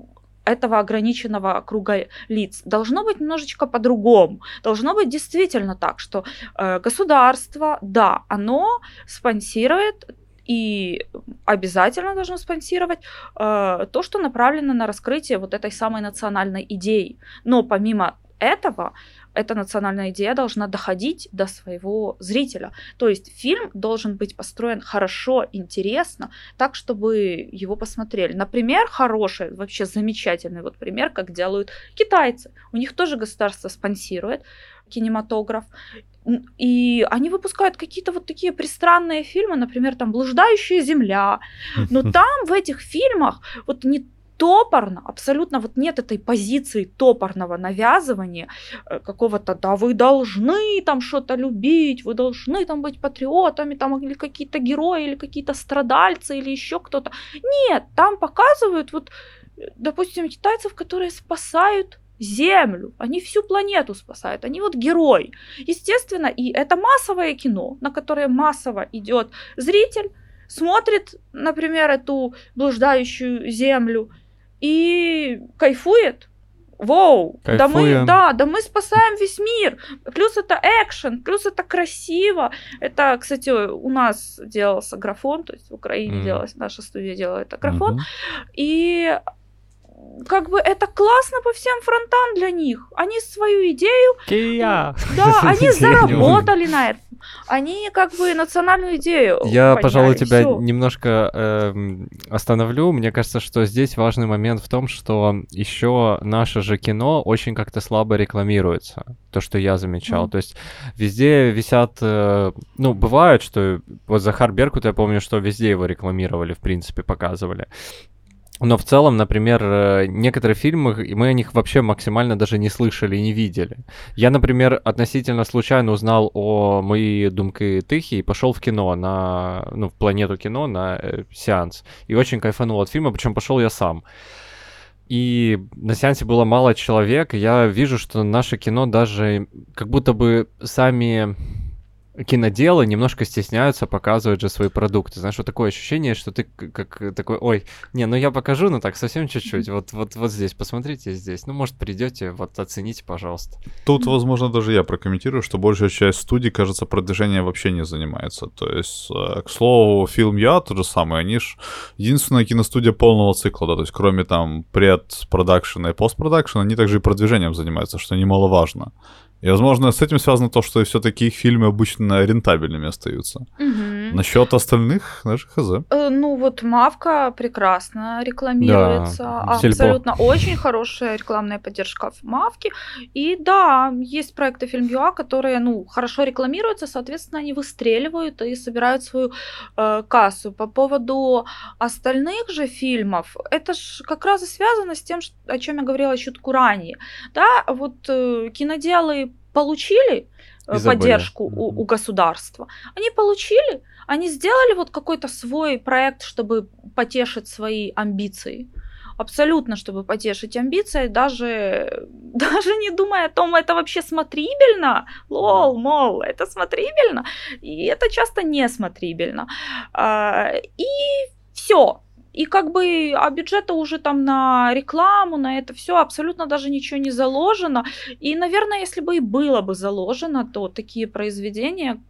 этого ограниченного круга лиц. Должно быть немножечко по-другому. Должно быть действительно так, что э, государство, да, оно спонсирует и обязательно должно спонсировать э, то, что направлено на раскрытие вот этой самой национальной идеи. Но помимо этого, эта национальная идея должна доходить до своего зрителя. То есть фильм должен быть построен хорошо, интересно, так, чтобы его посмотрели. Например, хороший, вообще замечательный вот пример, как делают китайцы. У них тоже государство спонсирует кинематограф. И они выпускают какие-то вот такие пристранные фильмы, например, там «Блуждающая земля». Но там в этих фильмах вот не топорно, абсолютно вот нет этой позиции топорного навязывания э, какого-то, да, вы должны там что-то любить, вы должны там быть патриотами, там или какие-то герои, или какие-то страдальцы, или еще кто-то. Нет, там показывают вот, э, допустим, китайцев, которые спасают Землю, они всю планету спасают, они вот герой. Естественно, и это массовое кино, на которое массово идет зритель, смотрит, например, эту блуждающую Землю и кайфует. Воу, да мы, да, да мы спасаем весь мир. Плюс это экшен, плюс это красиво. Это, кстати, у нас делался графон, то есть в Украине mm. делалась, наша студия делала это графон. Mm-hmm. И как бы это классно по всем фронтам для них. Они свою идею... Кия! Да, они заработали на этом. Они как бы национальную идею Я, подняли, пожалуй, тебя всё. немножко э, остановлю. Мне кажется, что здесь важный момент в том, что еще наше же кино очень как-то слабо рекламируется. То, что я замечал. Mm. То есть везде висят... Э, ну, бывает, что... Вот Захар Беркут, я помню, что везде его рекламировали, в принципе, показывали. Но в целом, например, э, некоторые фильмы, мы о них вообще максимально даже не слышали не видели. Я, например, относительно случайно узнал о «Мои думки тихи» и пошел в кино, на, ну, в планету кино на э, сеанс. И очень кайфанул от фильма, причем пошел я сам. и на сеансе было мало человек, я вижу, что наше кино даже как будто бы сами киноделы немножко стесняются показывать же свои продукты. Знаешь, вот такое ощущение, что ты как такой, ой, не, ну я покажу, но так совсем чуть-чуть. Вот, вот, вот здесь, посмотрите здесь. Ну, может, придете, вот оцените, пожалуйста. Тут, возможно, даже я прокомментирую, что большая часть студий, кажется, продвижением вообще не занимается. То есть, э, к слову, фильм Я, тот же самый, они ж единственная киностудия полного цикла, да, то есть кроме там предпродакшена и постпродакшена, они также и продвижением занимаются, что немаловажно. И, возможно, с этим связано то, что все-таки их фильмы обычно рентабельными остаются. Угу. Насчет остальных, даже хз. Э, ну вот Мавка прекрасно рекламируется. Да, Абсолютно очень хорошая рекламная поддержка в Мавке. И да, есть проекты фильм ЮА, которые ну, хорошо рекламируются, соответственно, они выстреливают и собирают свою э, кассу. По поводу остальных же фильмов, это же как раз и связано с тем, о чем я говорила чутку ранее. Да, вот э, киноделы получили э, поддержку у, у государства. Они получили, они сделали вот какой-то свой проект, чтобы потешить свои амбиции. Абсолютно, чтобы потешить амбиции, даже, даже не думая о том, это вообще смотрибельно. Лол, мол, это смотрибельно. И это часто не смотрибельно. А, и все. И как бы, а бюджета уже там на рекламу, на это все абсолютно даже ничего не заложено. И, наверное, если бы и было бы заложено, то такие произведения,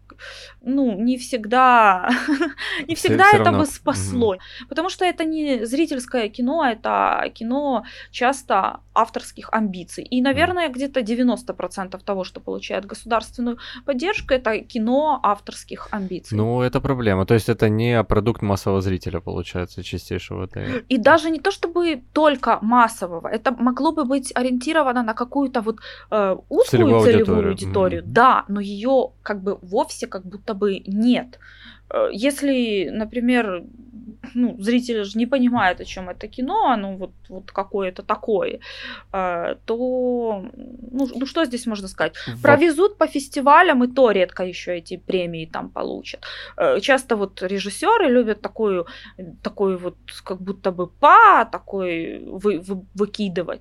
ну, не всегда, не всегда все, это равно. бы спасло. Mm-hmm. Потому что это не зрительское кино, это кино часто авторских амбиций. И, наверное, mm-hmm. где-то 90% того, что получает государственную поддержку, это кино авторских амбиций. Ну, это проблема. То есть это не продукт массового зрителя, получается, чистейшего. Это... И даже не то, чтобы только массового. Это могло бы быть ориентировано на какую-то вот э, узкую целевую, целевую аудиторию. аудиторию. Mm-hmm. Да, но ее как бы вовсе как будто бы нет. Э, если, например, ну, зрители же не понимают, о чем это кино, оно вот, вот какое-то такое, э, то ну, ну что здесь можно сказать? Вот. Провезут по фестивалям, и то редко еще эти премии там получат. Э, часто вот режиссеры любят такую, такой вот как будто бы па такой вы, вы, выкидывать.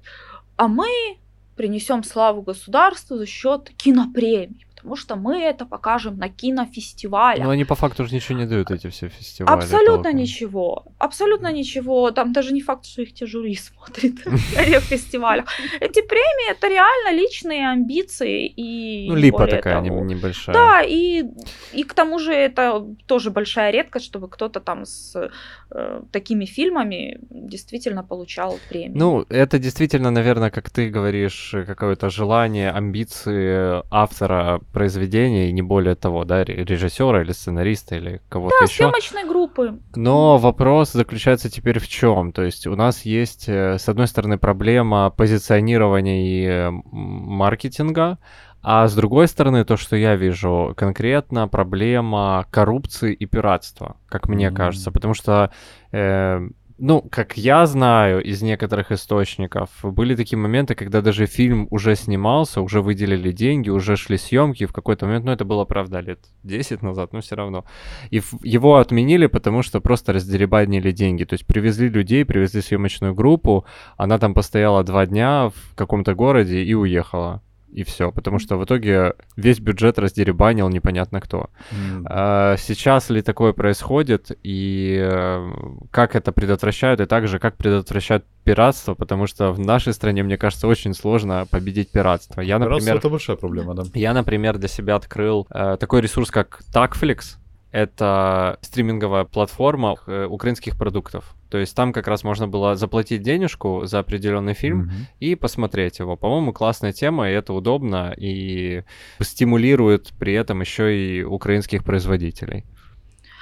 А мы принесем славу государству за счет кинопремий потому что мы это покажем на кинофестивале. Но они по факту же ничего не дают, эти все фестивали. Абсолютно толком. ничего. Абсолютно ничего. Там даже не факт, что их те жюри смотрят на фестивалях. Эти премии это реально личные амбиции и Ну, липа такая небольшая. Да, и, и к тому же это тоже большая редкость, чтобы кто-то там с э, такими фильмами действительно получал премию. Ну, это действительно, наверное, как ты говоришь, какое-то желание, амбиции автора произведения, и не более того, да, режиссера или сценариста или кого-то да, еще. съемочной группы. Но вопрос заключается теперь в чем? То есть у нас есть, э, с одной стороны, проблема позиционирования и э, маркетинга, а с другой стороны, то, что я вижу, конкретно проблема коррупции и пиратства, как мне mm-hmm. кажется, потому что э, ну, как я знаю из некоторых источников, были такие моменты, когда даже фильм уже снимался, уже выделили деньги, уже шли съемки, в какой-то момент, ну, это было, правда, лет 10 назад, но все равно. И его отменили, потому что просто раздеребанили деньги. То есть привезли людей, привезли съемочную группу, она там постояла два дня в каком-то городе и уехала и все, потому что в итоге весь бюджет раздеребанил непонятно кто. Mm. А, сейчас ли такое происходит и э, как это предотвращают, и также как предотвращают пиратство, потому что в нашей стране, мне кажется, очень сложно победить пиратство. Я, например, пиратство это большая проблема, да. Я, например, для себя открыл э, такой ресурс, как Tagflix. Это стриминговая платформа э, украинских продуктов. То есть там как раз можно было заплатить денежку за определенный фильм mm-hmm. и посмотреть его. По-моему, классная тема, и это удобно, и стимулирует при этом еще и украинских производителей.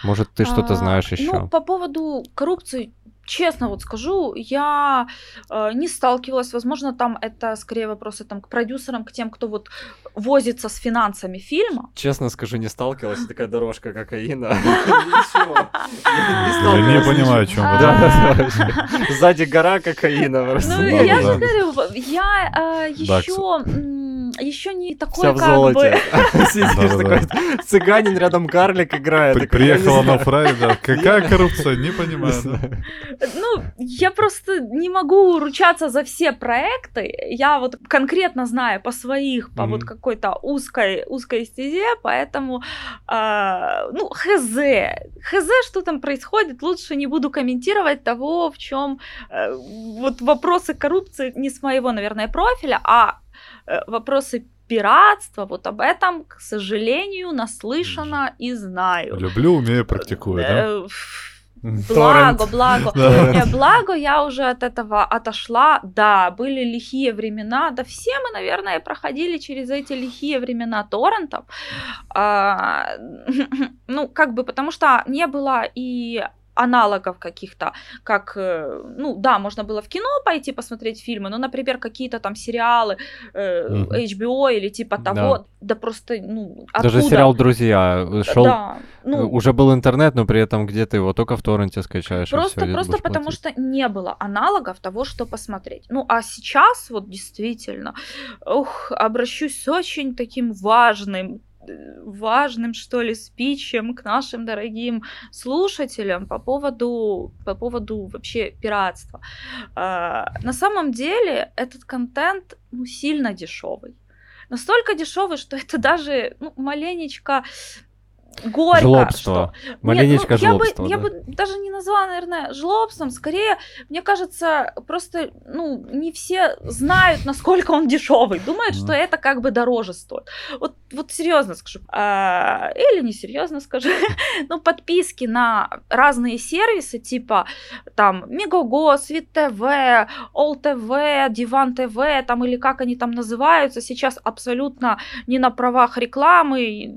Может, ты что-то а, знаешь еще? Ну, по поводу коррупции честно вот скажу, я э, не сталкивалась. Возможно, там это скорее вопросы там, к продюсерам, к тем, кто вот возится с финансами фильма. Честно скажу, не сталкивалась. Такая дорожка кокаина. Я не понимаю, о чем вы. Сзади гора кокаина. Ну, я же говорю, я э, еще еще не такой, Вся в золоте. Сидишь такой, цыганин рядом карлик играет. Приехала на фрай, да. Какая коррупция, не понимаю. Ну, я просто не могу ручаться за все проекты. Я вот конкретно знаю по своих, по вот какой-то узкой, узкой стезе, поэтому, а, ну, хз. Хз, что там происходит, лучше не буду комментировать того, в чем вот вопросы коррупции не с моего, наверное, профиля, а э, вопросы пиратства, вот об этом, к сожалению, наслышана и знаю. Люблю, умею, практикую, да? Э, Благо, благо. Да. Э, Благо, я уже от этого отошла. Да, были лихие времена. Да все мы, наверное, проходили через эти лихие времена торрентов. А, ну, как бы, потому что не было и аналогов каких-то, как, э, ну да, можно было в кино пойти посмотреть фильмы, но, например, какие-то там сериалы э. HBO или типа того, да, просто, ну, Даже откуда? сериал «Друзья» шел, Да, ну, э, уже был интернет, но при этом где ты его только в торренте скачаешь. Просто, всё, и просто потому платить. что не было аналогов того, что посмотреть. Ну, а сейчас вот действительно, ух, обращусь с очень таким важным, э, важным, что ли, спичем к нашим дорогим слушателям по поводу, по поводу вообще пиратства. А, на самом деле этот контент ну, сильно дешевый. Настолько дешевый, что это даже ну, маленечко горько. Жлобство. что- Маленечко Нет, ну, я бы- жлобство, Я да. бы даже не назвала, наверное, жлобством. Скорее, мне кажется, просто, ну, не все знают, насколько он дешевый. Думают, что это как бы дороже стоит. Вот, вот серьезно скажу. А, или не серьезно скажу. ну, подписки на разные сервисы, типа там Мегаго, Свит ТВ, All ТВ, Диван ТВ, там или как они там называются, сейчас абсолютно не на правах рекламы.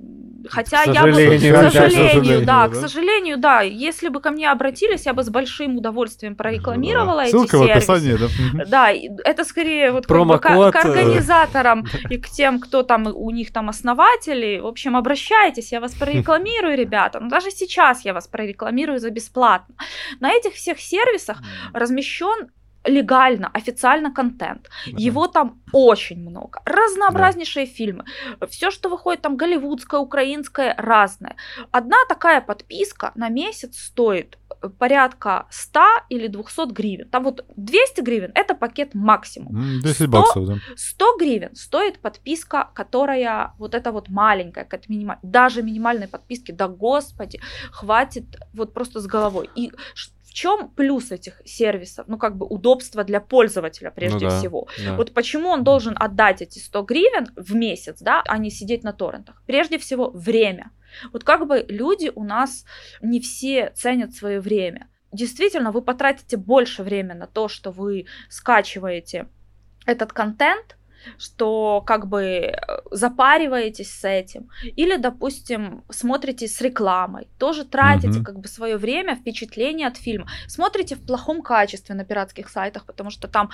Хотя К я бы, сожалению, к опять, к сожалению, сожалению, да, да. к сожалению, да. Если бы ко мне обратились, я бы с большим удовольствием прорекламировала Да. эти Ссылка в сервисы. описании, да? Да, это скорее вот как бы Промокод, к, к э, организаторам и к тем, кто там у них там основатели. В общем, обращайтесь, я вас прорекламирую, ребята. Но даже сейчас я вас прорекламирую за бесплатно. На этих всех сервисах размещен легально, официально контент. Его там очень много. Разнообразнейшие фильмы. Все, что выходит там голливудское, украинское, разное. Одна такая подписка на месяц стоит э, порядка 100 или 200 гривен. Там вот 200 гривен это пакет максимум. М, 10 Сто- баксов, да. 100 гривен стоит подписка, которая вот эта вот маленькая, как минималь... даже минимальной подписки, да господи, хватит вот просто с головой. И в чем плюс этих сервисов? Ну, как бы удобство для пользователя прежде Ну да, всего. да. Вот почему он должен отдать эти 100 гривен в месяц, да, а не сидеть на торрентах? Прежде всего, время. Вот как бы люди у нас не все ценят свое время. Действительно, вы потратите больше времени на то, что вы скачиваете этот контент, что как бы э, запариваетесь с этим, или, допустим, смотрите с рекламой, тоже тратите Мгм. как бы свое время, впечатление от фильма, смотрите в плохом качестве на пиратских сайтах, потому что там,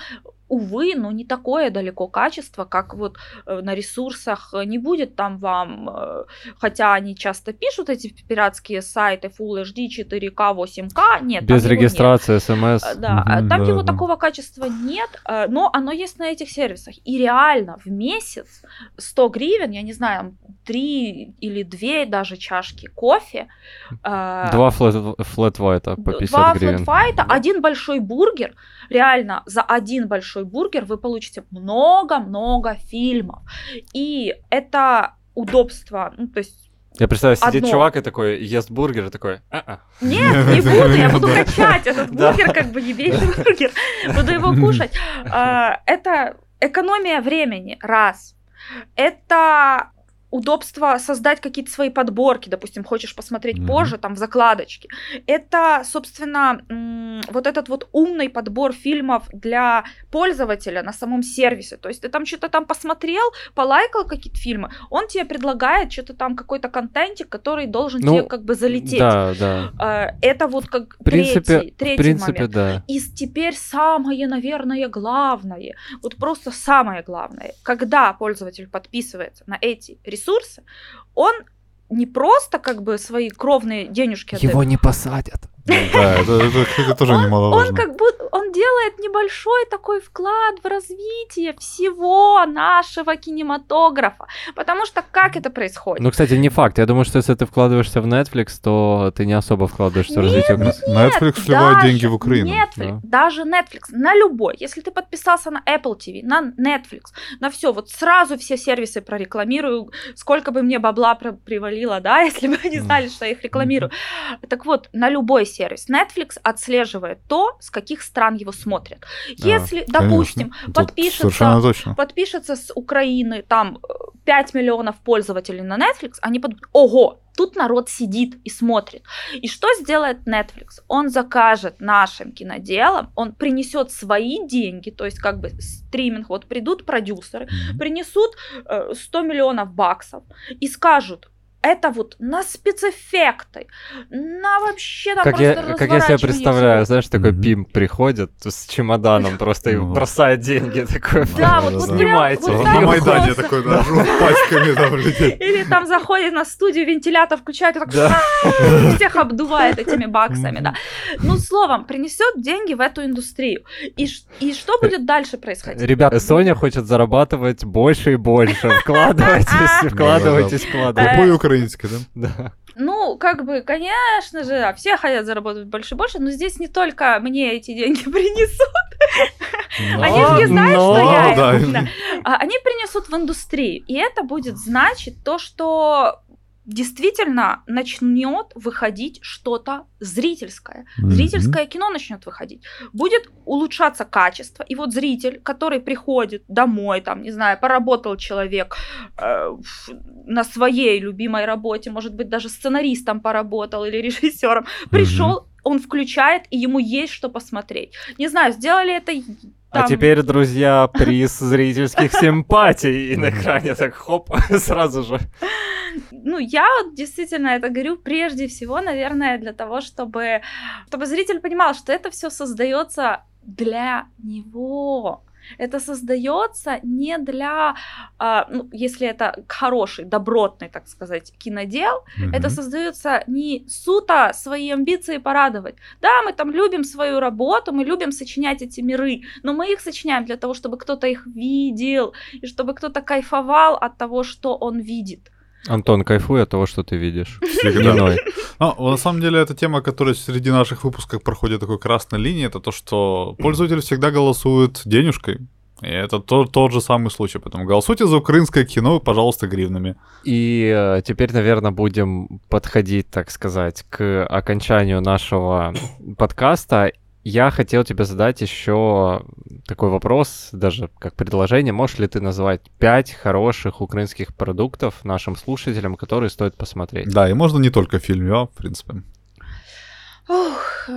увы, ну не такое далеко качество, как вот э, на ресурсах э, не будет там вам, э, хотя они часто пишут эти пиратские сайты Full HD, 4К, 8К, нет, Без его нет. регистрации, смс. Да, Мгм, там да, его да. такого качества нет, но оно есть на этих сервисах. И реально в месяц 100 гривен, я не знаю, там 3 или 2 даже чашки кофе. Два white по 50 Два гривен. флэт-файта, один большой бургер. Реально, за один большой бургер вы получите много-много фильмов. И это удобство, ну, то есть Я представляю, сидит Одно. чувак и такой, ест бургер, и такой, «А-а». Нет, не буду, я буду качать этот бургер, как бы ебейший бургер, буду его кушать. А, Это экономия времени, раз. Это удобство создать какие-то свои подборки, допустим, хочешь посмотреть Мгм. позже, там, в закладочке. Это, собственно, вот этот вот умный подбор фильмов для пользователя на самом сервисе. То есть ты там что-то там посмотрел, полайкал какие-то фильмы, он тебе предлагает что-то там, какой-то контентик, который должен Ну, тебе как бы залететь. Да, да. А, Это вот как В принципе, третий, в третий принципе, момент. да. И теперь самое, наверное, главное, вот просто самое главное, когда пользователь подписывается на эти ресурсы, он не просто как бы свои кровные денежки отдает, Его не посадят. Да, это, это, кстати, тоже он, немаловажно. он как будто он делает небольшой такой вклад в развитие всего нашего кинематографа. Потому что как это происходит? Ну, кстати, не факт. Я думаю, что если ты вкладываешься в Netfлix, то ты не особо вкладываешься в развитие. Нет, Netflix сливает деньги в Украину. Netflix, да. даже Netflix, на любой. Если ты подписался на Apple TV, на Netflix, на все, вот сразу все сервисы прорекламирую, сколько бы мне бабла привалило, да, если бы они знали, что я их рекламирую. Так вот, на любой сервис. Netflix отслеживает то, с каких стран его смотрят. Если, а, допустим, подпишется, подпишется с Украины там 5 миллионов пользователей на Netflix, они подумают, ого, тут народ сидит и смотрит. И что сделает Netflix? Он закажет нашим киноделам, он принесет свои деньги, то есть как бы стриминг, вот придут продюсеры, mm-hmm. принесут э, 100 миллионов баксов и скажут, это вот на спецэффекты, на вообще там как я, Как я себе представляю, знаешь, такой mm-hmm. Пим приходит с чемоданом просто и бросает деньги, такой, да, вот, вот снимайте. На Майдане такой, да, пачками там людей. Или там заходит на студию, вентилятор включает, и так всех обдувает этими баксами, да. Ну, словом, принесет деньги в эту индустрию. И, и что будет дальше происходить? Ребята, Соня хочет зарабатывать больше и больше. Вкладывайтесь, вкладывайтесь, вкладывайтесь украинская, да? Да. Ну, как бы, конечно же, все хотят заработать больше и больше, но здесь не только мне эти деньги принесут. Они же не знают, что я... А, они принесут в индустрию. И это будет значить то, что действительно начнет выходить что-то зрительское. Mm-hmm. Зрительское кино начнет выходить. Будет улучшаться качество. И вот зритель, который приходит домой, там, не знаю, поработал человек э, на своей любимой работе, может быть, даже сценаристом поработал или режиссером, mm-hmm. пришел, он включает, и ему есть что посмотреть. Не знаю, сделали это а там... А теперь, друзья, приз зрительских симпатий. И на экране так хоп, сразу же. Ну, я действительно это говорю прежде всего, наверное, для того, чтобы, чтобы зритель понимал, что это все создается для него. Это создается не для, э, ну, если это хороший, добротный, так сказать, кинодел, mm-hmm. это создается не сута свои амбиции порадовать. Да, мы там любим свою работу, мы любим сочинять эти миры, но мы их сочиняем для того, чтобы кто-то их видел, и чтобы кто-то кайфовал от того, что он видит. Антон, кайфуй от того, что ты видишь. Всегда. Ну, на самом деле, эта тема, которая среди наших выпусков проходит такой красной линии, это то, что пользователь всегда голосует денежкой. И это то, тот же самый случай. Поэтому голосуйте за украинское кино, пожалуйста, гривнами. И э, теперь, наверное, будем подходить, так сказать, к окончанию нашего подкаста. Я хотел тебе задать еще такой вопрос, даже как предложение. Можешь ли ты назвать пять хороших украинских продуктов нашим слушателям, которые стоит посмотреть? Да, и можно не только фильм, а, в принципе. Ух,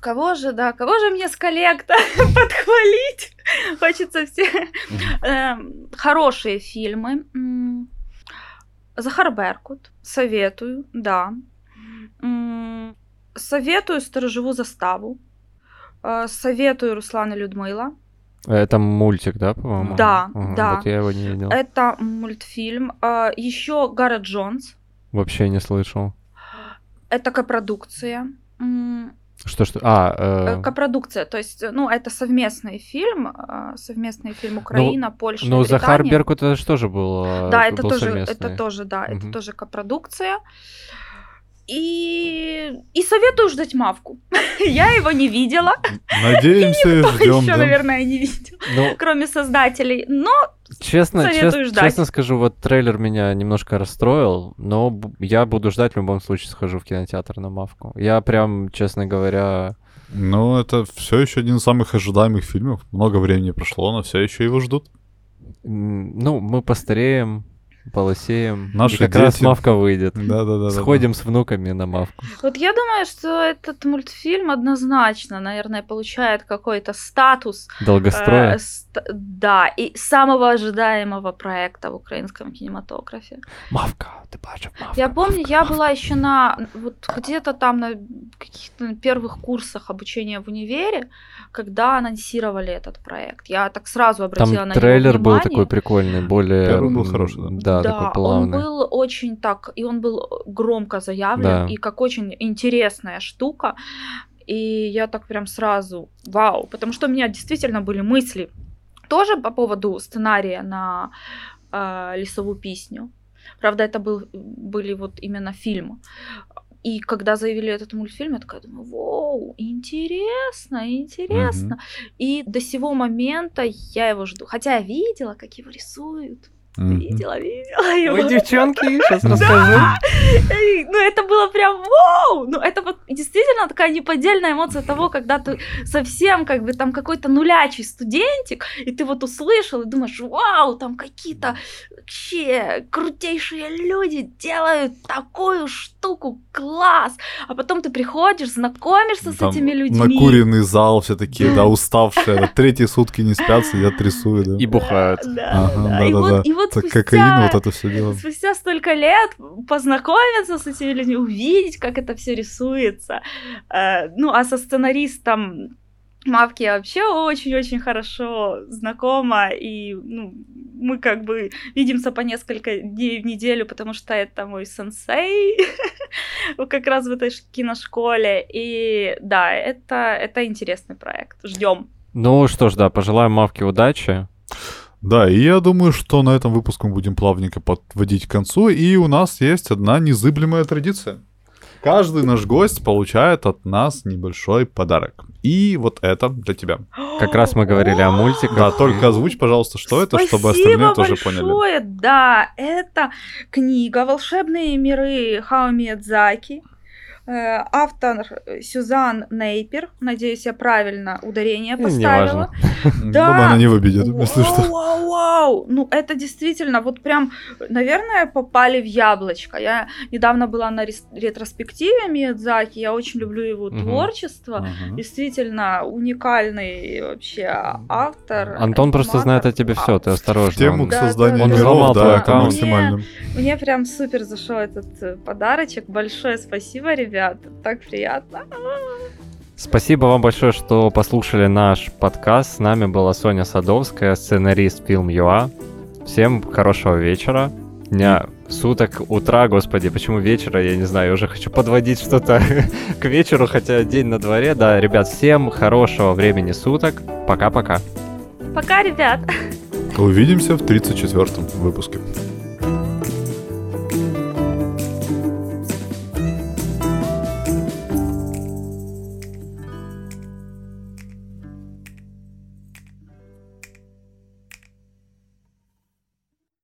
кого же, да, кого же мне с коллекта подхвалить? Хочется все эм, хорошие фильмы. Захар Беркут, советую, да. Советую «Сторожеву заставу», Э, советую Руслана Людмила. Это мультик, да, по-моему? Да, ага, да. Вот я его не видел. Это мультфильм. Э, Еще Гаррет Джонс. Вообще не слышал. Это копродукция. Что что? А, э... копродукция, то есть, ну, это совместный фильм, совместный фильм ну, Украина, ну, Польша, Ну, Захар Беркут это же тоже был. Да, это был тоже, совместный. это тоже, да, угу. это тоже копродукция. И, и советую ждать Мавку. Я его не видела. Надеемся, и ждем. Еще, да? наверное, не видел, ну, кроме создателей. Но честно, ждать. честно скажу, вот трейлер меня немножко расстроил, но я буду ждать в любом случае, схожу в кинотеатр на Мавку. Я прям, честно говоря... Ну, это все еще один из самых ожидаемых фильмов. Много времени прошло, но все еще его ждут. Ну, мы постареем, полосеем. Наши и как дети... раз Мавка выйдет. Да, да, да. Сходим да, да. с внуками на Мавку. Вот я думаю, что этот мультфильм однозначно, наверное, получает какой-то статус. Долгостроя. Э, ст- да, и самого ожидаемого проекта в украинском кинематографе. Мавка, ты бачишь, Мавка. Я помню, Мавка, я была еще на вот где-то там на каких-то первых курсах обучения в универе, когда анонсировали этот проект. Я так сразу обратила там на трейлер него был такой прикольный, более... Первый был хороший, да. Да, да такой плавный. он был очень так, и он был громко заявлен, да. и как очень интересная штука. И я так прям сразу, вау, потому что у меня действительно были мысли тоже по поводу сценария на э, «Лесовую песню». Правда, это был, были вот именно фильмы. И когда заявили этот мультфильм, я такая думаю, вау, интересно, интересно. Mm-hmm. И до сего момента я его жду. Хотя я видела, как его рисуют. Видела, видела его. Ой, девчонки, сейчас расскажу. Ну, это было прям вау! Ну, это вот действительно такая неподдельная эмоция того, когда ты совсем как бы там какой-то нулячий студентик, и ты вот услышал и думаешь, вау, там какие-то вообще крутейшие люди делают такую штуку, класс! А потом ты приходишь, знакомишься с этими людьми. Накуренный зал, все такие, да, уставшие, третьи сутки не спят, сидят, рисуют, да. И бухают. Да, да, И вот так спустя, кокаин, вот это все дело. Спустя столько лет познакомиться с этими людьми, увидеть, как это все рисуется. Э, ну, а со сценаристом Мавки я вообще очень-очень хорошо знакома, и ну, мы как бы видимся по несколько дней в неделю, потому что это мой сенсей как раз в этой киношколе. И да, это, это интересный проект. Ждем. Ну что ж, да, пожелаем Мавке удачи. Да, и я думаю, что на этом выпуск мы будем плавненько подводить к концу, и у нас есть одна незыблемая традиция. Каждый наш гость получает от нас небольшой подарок. И вот это для тебя. Как раз мы говорили о мультиках. Да, только озвучь, пожалуйста, что это, чтобы остальные тоже поняли. Да, это книга «Волшебные миры» Хао Миядзаки. Э, автор э, Сюзан Нейпер. Надеюсь, я правильно ударение поставила. Да. она не в обиде, если что. Вау, вау, Ну, это действительно, вот прям, наверное, попали в яблочко. Я недавно была на ретроспективе Миядзаки, я очень люблю его творчество. Действительно, уникальный вообще автор. Антон просто знает о тебе все, ты осторожно. Тему к созданию он взломал твой аккаунт. Мне прям супер зашел этот э, подарочек. Большое спасибо, ребят ребят. Так приятно. Спасибо вам большое, что послушали наш подкаст. С нами была Соня Садовская, сценарист фильм ЮА. Всем хорошего вечера, дня, суток, утра, господи, почему вечера, я не знаю, я уже хочу подводить что-то к вечеру, хотя день на дворе. Да, ребят, всем хорошего времени суток. Пока-пока. Пока, ребят. Увидимся в 34-м выпуске.